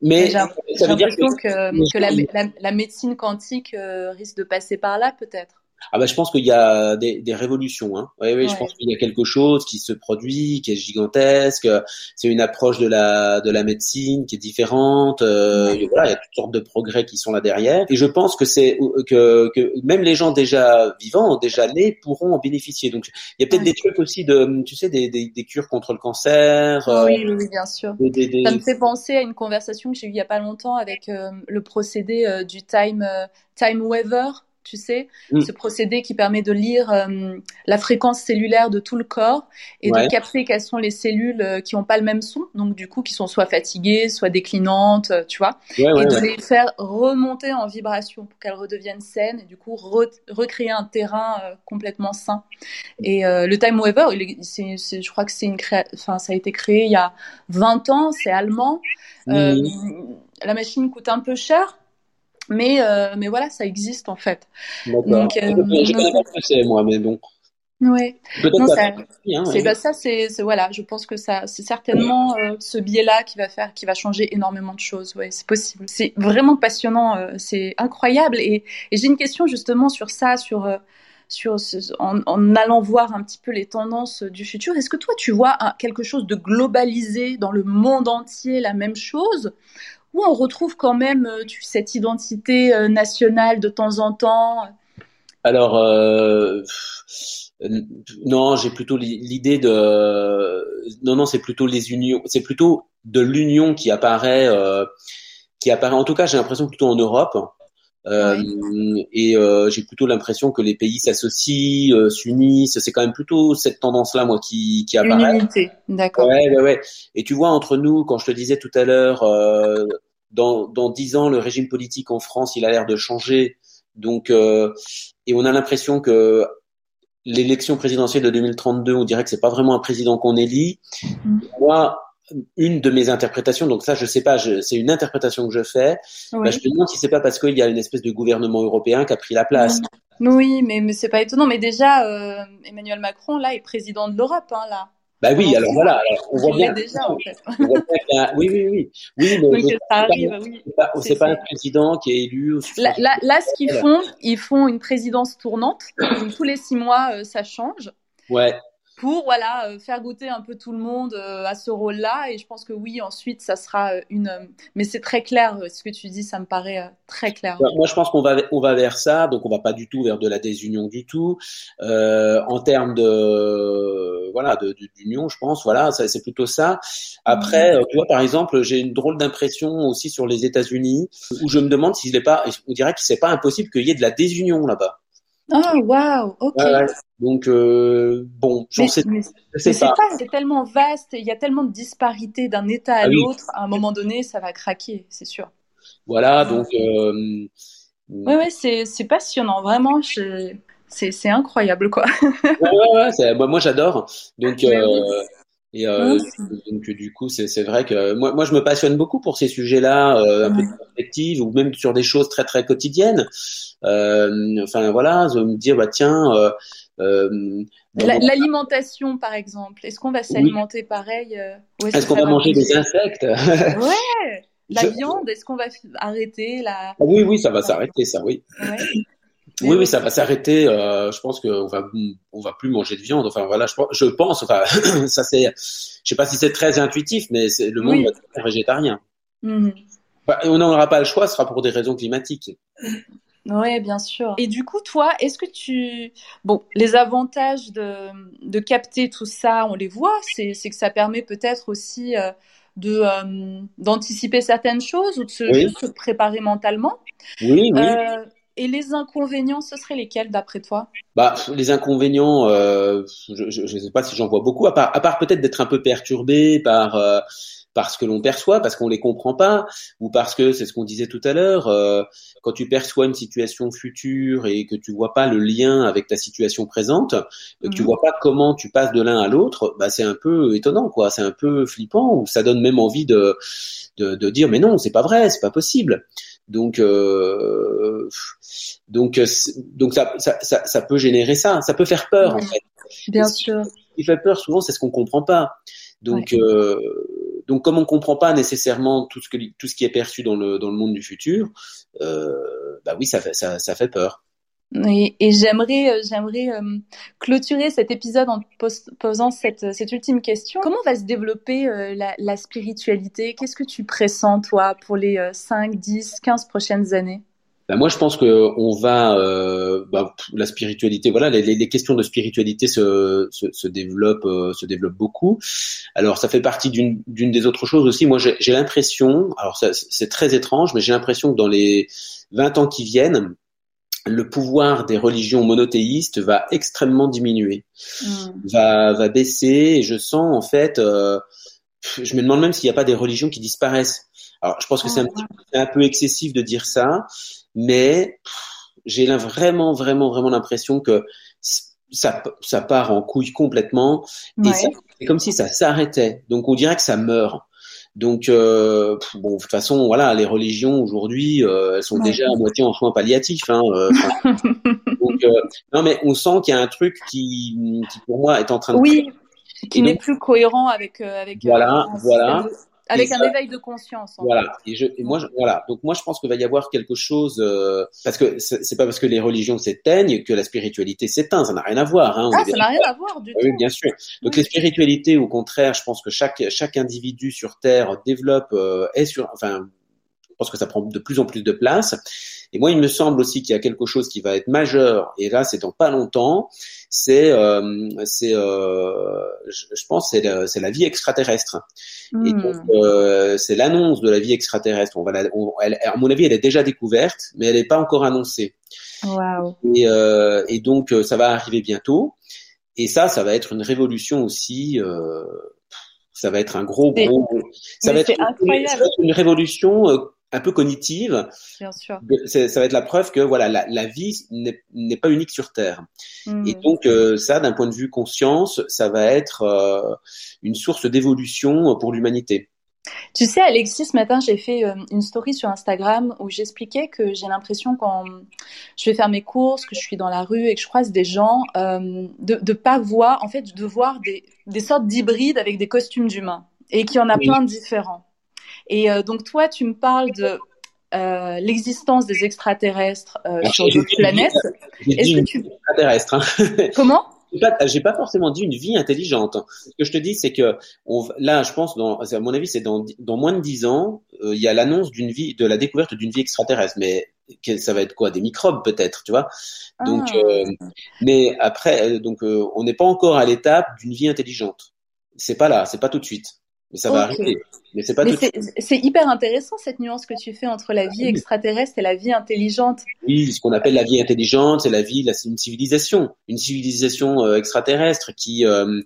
S2: Mais
S1: J'ai
S2: ça veut dire
S1: l'impression
S2: que
S1: que, que la, la, la médecine quantique euh, risque de passer par là, peut-être.
S2: Ah bah, je pense qu'il y a des, des révolutions. Hein. Oui, oui, je pense qu'il y a quelque chose qui se produit, qui est gigantesque. C'est une approche de la de la médecine qui est différente. Euh, voilà, il y a toutes sortes de progrès qui sont là derrière. Et je pense que c'est que, que même les gens déjà vivants, déjà nés, pourront en bénéficier. Donc il y a peut-être
S1: Ouais.
S2: des trucs aussi de, tu sais, des, des, des cures contre le cancer. euh,
S1: oui, oui, oui, bien sûr.
S2: des-
S1: Ça me fait penser à une conversation que j'ai eue il y a pas longtemps avec euh, le procédé euh, du time time waver, tu sais,
S2: Mm.
S1: ce procédé qui permet de lire euh, la fréquence cellulaire de tout le corps et
S2: Ouais.
S1: de capter quelles sont les cellules euh, qui ont pas le même son, donc du coup qui sont soit fatiguées, soit déclinantes, euh, tu vois,
S2: Ouais, ouais,
S1: et de les faire remonter en vibration pour qu'elles redeviennent saines et du coup re- recréer un terrain euh, complètement sain. Et euh, le Time c'est- je crois que c'est une enfin, ça a été créé il y a 20 ans, c'est allemand.
S2: Mhm.
S1: la machine coûte un peu cher, mais, euh, mais voilà, ça existe en fait. Donc, euh,
S2: je connais pas ce que c'est moi, mais bon. Pas.
S1: ça-
S2: Hein,
S1: C'est
S2: ouais.
S1: bah, ça, c'est c'est- voilà, je pense que ça, c'est certainement euh, ce biais-là qui va faire, qui va changer énormément de choses. Ouais, c'est possible. C'est vraiment passionnant, euh, c'est incroyable. Et, et j'ai une question justement sur ça, sur euh, sur ce- en, en allant voir un petit peu les tendances du futur. Est-ce que toi, tu vois un- quelque chose de globalisé dans le monde entier, la même chose, ou on retrouve quand même euh, cette identité euh, nationale de temps en temps?
S2: Alors, euh, non, j'ai plutôt li- l'idée de, non, non, c'est plutôt les unions, c'est plutôt de l'union qui apparaît, qui apparaît. En tout cas, j'ai l'impression plutôt en Europe. Euh, Et euh, j'ai plutôt l'impression que les pays s'associent, euh, s'unissent. C'est quand même plutôt cette tendance-là, moi, qui, qui apparaît.
S1: unité, d'accord.
S2: Ouais, ouais, ouais. Et tu vois, entre nous, quand je te disais tout à l'heure, euh, dans dans dix ans, le régime politique en France, il a l'air de changer. Donc, euh, et on a l'impression que l'élection présidentielle de 2032, on dirait que c'est pas vraiment un président qu'on élit.
S1: Mm.
S2: Moi, une de mes interprétations, donc ça, je sais pas, c'est une interprétation que je fais.
S1: Oui.
S2: Bah, je me demande si c'est pas parce qu'il y a une espèce de gouvernement européen qui a pris la place.
S1: Oui, mais, mais c'est pas étonnant. Mais déjà, euh, Emmanuel Macron, là, est président de l'Europe, hein, là.
S2: Bah oui, alors voilà, alors, on voit bien.
S1: déjà, en fait.
S2: on voit bien a- Oui, oui, oui. Oui, mais
S1: Donc,
S2: je-
S1: ça arrive, oui.
S2: c'est pas,
S1: C'est-
S2: pas un président qui est élu
S1: Là, là, là, ce qu'ils font, ils font une présidence tournante. Donc, tous les six mois, euh, ça change.
S2: Ouais.
S1: Pour voilà euh, faire goûter un peu tout le monde euh, à ce rôle-là et je pense que oui ensuite ça sera euh, une mais c'est très clair ce que tu dis ça me paraît très clair
S2: Moi, je pense qu'on va on va vers ça, donc on va pas du tout vers de la désunion du tout. Euh, en termes de voilà de de- d'union, je pense, voilà, c'est plutôt ça. Après, tu vois, par exemple, j'ai une drôle d'impression aussi sur les États-Unis, où je me demande s'il n'est pas, on dirait que c'est pas impossible qu'il y ait de la désunion là-bas.
S1: Ah waouh ok.
S2: Donc euh, bon, j'en sais,
S1: c'est
S2: pas.
S1: pas c'est tellement vaste il y a tellement de disparités d'un état à
S2: Ah oui.
S1: l'autre à un moment donné ça va craquer c'est sûr
S2: Voilà, donc euh,
S1: ouais ouais c'est passionnant vraiment c'est incroyable quoi
S2: ouais, ouais, ouais, c'est- moi, j'adore. Donc, euh,
S1: oui.
S2: Et euh,
S1: Ouais,
S2: donc du coup, c'est c'est vrai que moi, moi, je me passionne beaucoup pour ces sujets-là, euh, un peu de perspective, ou même sur des choses très très quotidiennes. Euh, enfin voilà, de me dire bah tiens. Euh, euh,
S1: L'alimentation, par exemple. Est-ce qu'on va s'alimenter pareil euh,
S2: Est-ce qu'on va manger des insectes?
S1: Ouais. La
S2: Je-
S1: viande, est-ce qu'on va arrêter la
S2: Ah Oui, oui, ça va s'arrêter, ça, oui.
S1: Ouais.
S2: Oui, oui, ça va s'arrêter. Euh, je pense qu'on va, on va plus manger de viande. Enfin voilà, je, je pense. Enfin, ça c'est, je sais pas si c'est très intuitif, mais c'est, le monde
S1: Oui.
S2: va devenir végétarien.
S1: Mhm.
S2: Enfin, on n'aura pas le choix, ce sera pour des raisons climatiques.
S1: Ouais, bien sûr. Et du coup, toi, est-ce que tu... Bon, les avantages de, de capter tout ça, on les voit, c'est, c'est que ça permet peut-être aussi euh, de, euh, d'anticiper certaines choses ou de se,
S2: Oui.
S1: juste se préparer mentalement.
S2: Oui, oui.
S1: Euh, et les inconvénients, ce seraient lesquels d'après toi?
S2: Bah, les inconvénients, euh, je ne sais pas si j'en vois beaucoup, à part, à part peut-être d'être un peu perturbé par, euh, par ce que l'on perçoit, parce qu'on les comprend pas, ou parce que c'est ce qu'on disait tout à l'heure, euh, quand tu perçois une situation future et que tu vois pas le lien avec ta situation présente, et que tu
S1: Mhm.
S2: vois pas comment tu passes de l'un à l'autre, bah c'est un peu étonnant, quoi. C'est un peu flippant, ou ça donne même envie de, de, de dire mais non, c'est pas vrai, c'est pas possible. Donc, euh, donc, euh, donc ça, ça, ça, ça peut générer ça, ça peut faire peur en fait.
S1: Bien
S2: ce
S1: sûr.
S2: qui fait peur souvent, c'est ce qu'on comprend pas. Donc, euh, donc comme on comprend pas nécessairement tout ce que tout ce qui est perçu dans le dans le monde du futur, euh, bah oui, ça fait ça, ça fait peur.
S1: Et, j'aimerais, euh, j'aimerais euh, clôturer cet épisode en posant cette, cette ultime question. Comment va se développer euh, la, spiritualité? Qu'est-ce que tu pressens, toi, pour les euh, 5, 10, 15 prochaines années?
S2: Bah, moi, je pense que on va bah, la spiritualité. Voilà, les, questions de spiritualité se se, se développent se développent beaucoup. Alors, ça fait partie d'une des autres choses aussi. Moi, j'ai l'impression, alors c'est très étrange, mais j'ai l'impression que dans les 20 ans qui viennent, le pouvoir des religions monothéistes va extrêmement diminuer, va va baisser. Et je sens en fait, euh, je me demande même s'il n'y a pas des religions qui disparaissent. Alors, je pense que c'est un, un peu excessif de dire ça, mais j'ai vraiment, vraiment, vraiment l'impression que ça, ça part en couille complètement et
S1: Ouais.
S2: c'est comme si ça s'arrêtait. Donc, on dirait que ça meurt. Donc, euh, bon, de toute façon, voilà, les religions aujourd'hui, euh, elles sont
S1: Ouais.
S2: déjà à moitié en soins palliatifs. Hein, euh, donc, euh, non, mais on sent qu'il y a un truc qui, qui, pour moi, est en train de
S1: Oui, qui n'est plus cohérent avec, euh, avec, euh,
S2: Voilà, voilà.
S1: Avec
S2: Et
S1: un
S2: ça-
S1: éveil de conscience. en
S2: Voilà. Et je, et moi, je, voilà. Donc moi, je pense qu'il va y avoir quelque chose euh, parce que c'est pas parce que les religions s'éteignent que la spiritualité s'éteint. Ça n'a rien à voir. Hein,
S1: Ah, ça n'a rien à voir du
S2: Ah Oui,
S1: tout.
S2: bien sûr. Donc
S1: Oui.
S2: les spiritualités, au contraire, je pense que chaque chaque individu sur Terre développe euh, est sur, enfin, pense que ça prend de plus en plus de place. Et moi, il me semble aussi qu'il y a quelque chose qui va être majeur. Et là, c'est dans pas longtemps. C'est euh, c'est euh, je, je pense c'est la, c'est la vie extraterrestre. Et
S1: Hmm.
S2: donc euh, c'est l'annonce de la vie extraterrestre. On va la, on- elle- à mon avis, elle est déjà découverte, mais elle n'est pas encore annoncée.
S1: Waouh.
S2: Et, euh, et donc, euh, ça va arriver bientôt. Et ça, ça va être une révolution aussi. euh, ça va être un gros, gros. Ça va être, ça va être une révolution un peu cognitive.
S1: Bien sûr.
S2: Ça va être la preuve que voilà, la, la vie n'est pas unique sur Terre.
S1: Hmm.
S2: Et donc, euh, ça, d'un point de vue conscience, ça va être euh, une source d'évolution pour l'humanité.
S1: Tu sais, Alexis, ce matin, j'ai fait euh, une story sur Instagram où j'expliquais que j'ai l'impression quand je vais faire mes courses, que je suis dans la rue et que je croise des gens, de, de pas voir, en fait, de voir des, des sortes d'hybrides avec des costumes d'humains et qu'il y en a
S2: Oui.
S1: plein de différents. Et euh, donc, toi, tu me parles de euh, l'existence des extraterrestres euh,
S2: Alors,
S1: sur d'autres planètes. Est-ce que tu...
S2: extraterrestre. Hein.
S1: Comment?
S2: J'ai pas, forcément dit une vie intelligente. Ce que je te dis, c'est que on, là, je pense, dans, à mon avis, c'est dans, dans moins de dix ans, euh, il y a l'annonce d'une vie, de la découverte d'une vie extraterrestre. Mais que- ça va être quoi? Des microbes peut-être, tu vois? Donc,
S1: Ah.
S2: euh, mais après, euh, donc, euh, on n'est pas encore à l'étape d'une vie intelligente. C'est pas là, c'est pas tout de suite. Mais ça va arriver. Mais c'est pas
S1: Mais
S2: tout
S1: c'est hyper intéressant cette nuance que tu fais entre la vie extraterrestre et la vie intelligente.
S2: Oui, ce qu'on appelle la vie intelligente, c'est la vie, c'est une civilisation, une civilisation euh, extraterrestre qui, euh,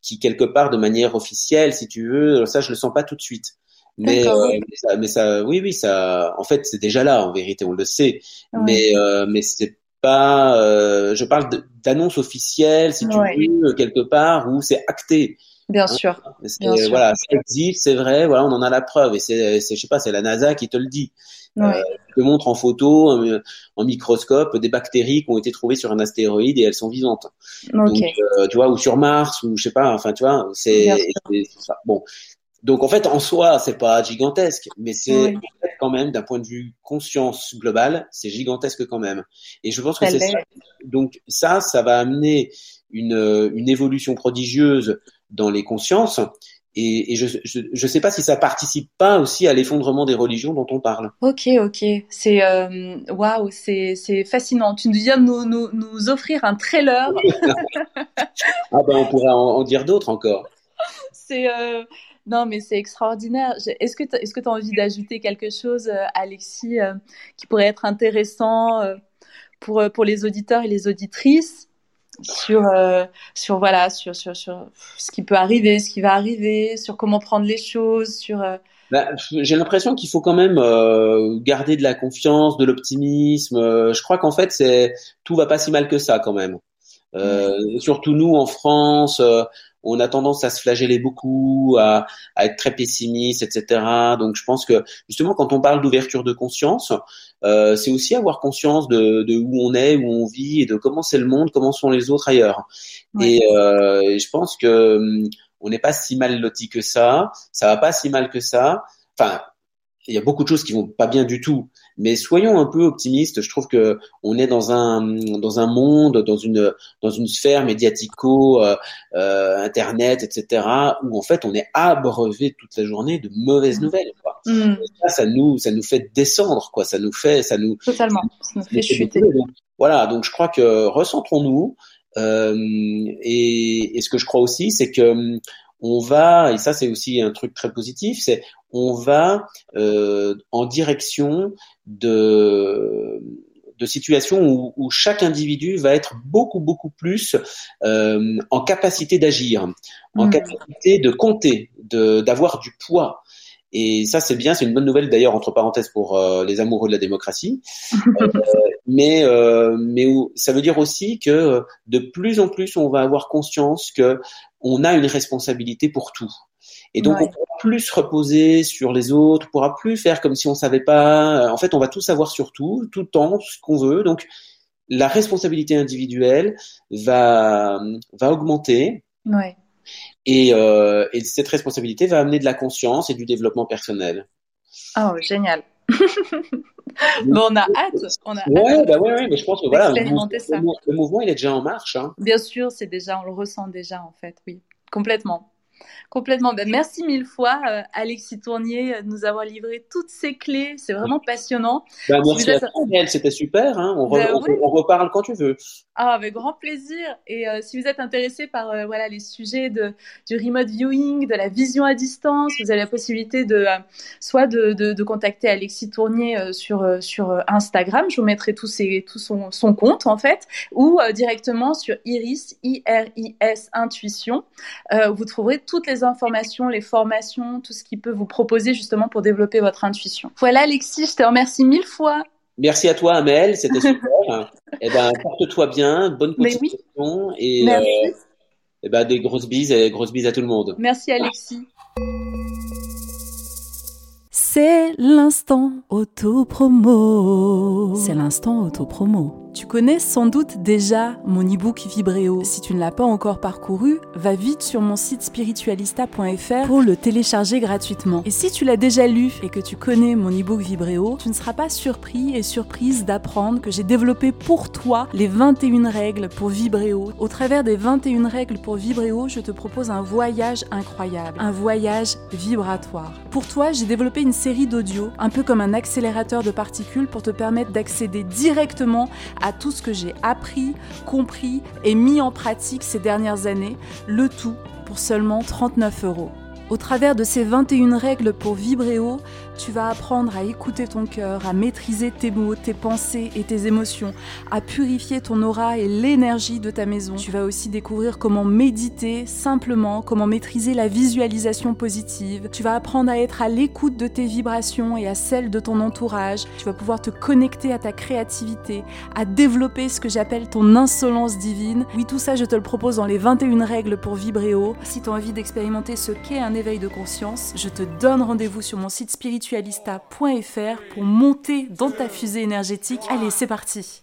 S2: qui quelque part, de manière officielle, si tu veux, ça, je le sens pas tout de suite. Mais, euh, mais, ça, mais ça, oui, oui, ça, en fait, c'est déjà là, en vérité, on le sait.
S1: Ouais.
S2: Mais, euh, mais c'est pas, euh, je parle d'annonce officielle, si tu
S1: Ouais.
S2: veux, quelque part où c'est acté.
S1: Bien
S2: Hein,
S1: sûr.
S2: C'est-
S1: Bien sûr.
S2: Voilà, ça existe, c'est vrai, voilà, on en a la preuve. Et c'est, je sais pas, c'est la NASA qui te le dit.
S1: Ouais.
S2: Euh, te montre en photo, euh, en microscope, des bactéries qui ont été trouvées sur un astéroïde et elles sont vivantes.
S1: Ok.
S2: Donc, euh, tu vois, ou sur Mars, ou je sais pas, enfin, tu vois, c'est. Bon, Donc en fait, en soi, c'est pas gigantesque, mais c'est
S1: Oui.
S2: quand même d'un point de vue conscience globale, c'est gigantesque quand même. Et je pense que c'est ça. Donc ça, ça va amener une, euh, une évolution prodigieuse dans les consciences. Et, et je, je sais pas si ça participe pas aussi à l'effondrement des religions dont on parle.
S1: Ok, ok. C'est euh, waouh, c'est c'est fascinant. Tu viens de nous, nous, nous offrir un trailer.
S2: Ah ben on pourrait en, en dire d'autres encore.
S1: C'est euh, non, mais c'est extraordinaire. Est-ce que tu est-ce que tu as envie d'ajouter quelque chose, euh, Alexis, qui pourrait être intéressant pour pour les auditeurs et les auditrices? Sur euh, sur voilà sur sur sur ce qui peut arriver, ce qui va arriver, sur comment prendre les choses, sur euh,
S2: Bah, j'ai l'impression qu'il faut quand même euh, garder de la confiance, de l'optimisme. Euh, je crois qu'en fait, c'est tout va pas si mal que ça quand même. Euh, surtout nous en France, euh, on a tendance à se flageller beaucoup, à, à être très pessimiste, etc. Donc je pense que justement quand on parle d'ouverture de conscience, euh, c'est aussi avoir conscience de, de où on est, où on vit et de comment c'est le monde, comment sont les autres ailleurs.
S1: Ouais.
S2: Et, euh, et je pense que hum, on n'est pas si mal loti que ça, ça va pas si mal que ça. Enfin, il y a beaucoup de choses qui vont pas bien du tout, mais soyons un peu optimistes. Je trouve que on est dans un dans un monde, dans une dans une sphère médiatico, euh, euh, internet, etc., où en fait on est abreuvé toute la journée de mauvaises nouvelles. Quoi.
S1: hmm,
S2: Et ça, ça nous ça nous fait descendre, quoi. Ça nous fait ça nous
S1: totalement. Ça nous fait chuter.
S2: voilà, donc je crois que recentrons-nous. Euh, et, et ce que je crois aussi, c'est que on va, et ça c'est aussi un truc très positif, c'est on va euh, en direction de de situations où, où chaque individu va être beaucoup beaucoup plus euh, en capacité d'agir, en
S1: Mm.
S2: capacité de compter, de d'avoir du poids. Et ça c'est bien, c'est une bonne nouvelle d'ailleurs entre parenthèses pour euh, les amoureux de la démocratie. Euh, mais euh, mais où- ça veut dire aussi que de plus en plus on va avoir conscience que on a une responsabilité pour tout. Et donc
S1: Ouais.
S2: on pourra plus se reposer sur les autres, on pourra plus faire comme si on savait pas. En fait, on va tout savoir sur tout, tout le temps, ce qu'on veut. Donc la responsabilité individuelle va va augmenter.
S1: Ouais.
S2: Et, euh, et cette responsabilité va amener de la conscience et du développement personnel.
S1: Oh, génial. bon, on a hâte. On a
S2: Ouais,
S1: hâte.
S2: bah ouais, ouais, mais je pense que voilà, le mouvement,
S1: ça.
S2: le mou- le mouvement, il est déjà en marche. Hein.
S1: Bien sûr, c'est déjà, on le ressent déjà en fait, oui, complètement. Complètement. Ben, merci mille fois, euh, Alexis Tournier, euh, de nous avoir livré toutes ces clés. C'est vraiment passionnant.
S2: Bah, merci à toi, c'était super. Hein. On, re- on,
S1: ouais.
S2: on reparle quand tu veux.
S1: Ah, avec grand plaisir. Et euh, si vous êtes intéressé par euh, voilà les sujets de du remote viewing, de la vision à distance, vous avez la possibilité de euh, soit de, de, de contacter Alexis Tournier euh, sur euh, sur euh, Instagram. Je vous mettrai tous ses tout son son compte en fait, ou directement sur Iris I R I S Intuition. Euh, vous trouverez toutes les informations, les formations, tout ce qui peut vous proposer justement pour développer votre intuition. Voilà Alexis, je te remercie mille fois.
S2: Merci à toi, Amel, c'était super. eh ben, porte-toi bien, bonne
S1: oui.
S2: continuation et,
S1: Merci.
S2: euh, eh ben, des grosses bises et grosses bises à tout le monde.
S1: Merci Alexis.
S5: C'est l'instant auto-promo. C'est l'instant auto-promo. Tu connais sans doute déjà mon e-book Vibréo. Si tu ne l'as pas encore parcouru, va vite sur mon site spiritualista.fr pour le télécharger gratuitement. Et si tu l'as déjà lu et que tu connais mon e-book Vibréo, tu ne seras pas surpris et surprise d'apprendre que j'ai développé pour toi les 21 règles pour Vibréo. Au travers des 21 règles pour Vibréo, je te propose un voyage incroyable, un voyage vibratoire. Pour toi, j'ai développé une série d'audios, un peu comme un accélérateur de particules pour te permettre d'accéder directement à tout ce que j'ai appris, compris et mis en pratique ces dernières années, le tout pour seulement 39 euros. Au travers de ces 21 règles pour Vibréo, tu vas apprendre à écouter ton cœur, à maîtriser tes mots, tes pensées et tes émotions, à purifier ton aura et l'énergie de ta maison. Tu vas aussi découvrir comment méditer simplement, comment maîtriser la visualisation positive. Tu vas apprendre à être à l'écoute de tes vibrations et à celles de ton entourage. Tu vas pouvoir te connecter à ta créativité, à développer ce que j'appelle ton insolence divine. Oui, tout ça, je te le propose dans les 21 règles pour Vibréo. Si tu as envie d'expérimenter ce qu'est un éveil de conscience, je te donne rendez-vous sur mon site spiritualista.fr pour monter dans ta fusée énergétique. Allez, c'est parti.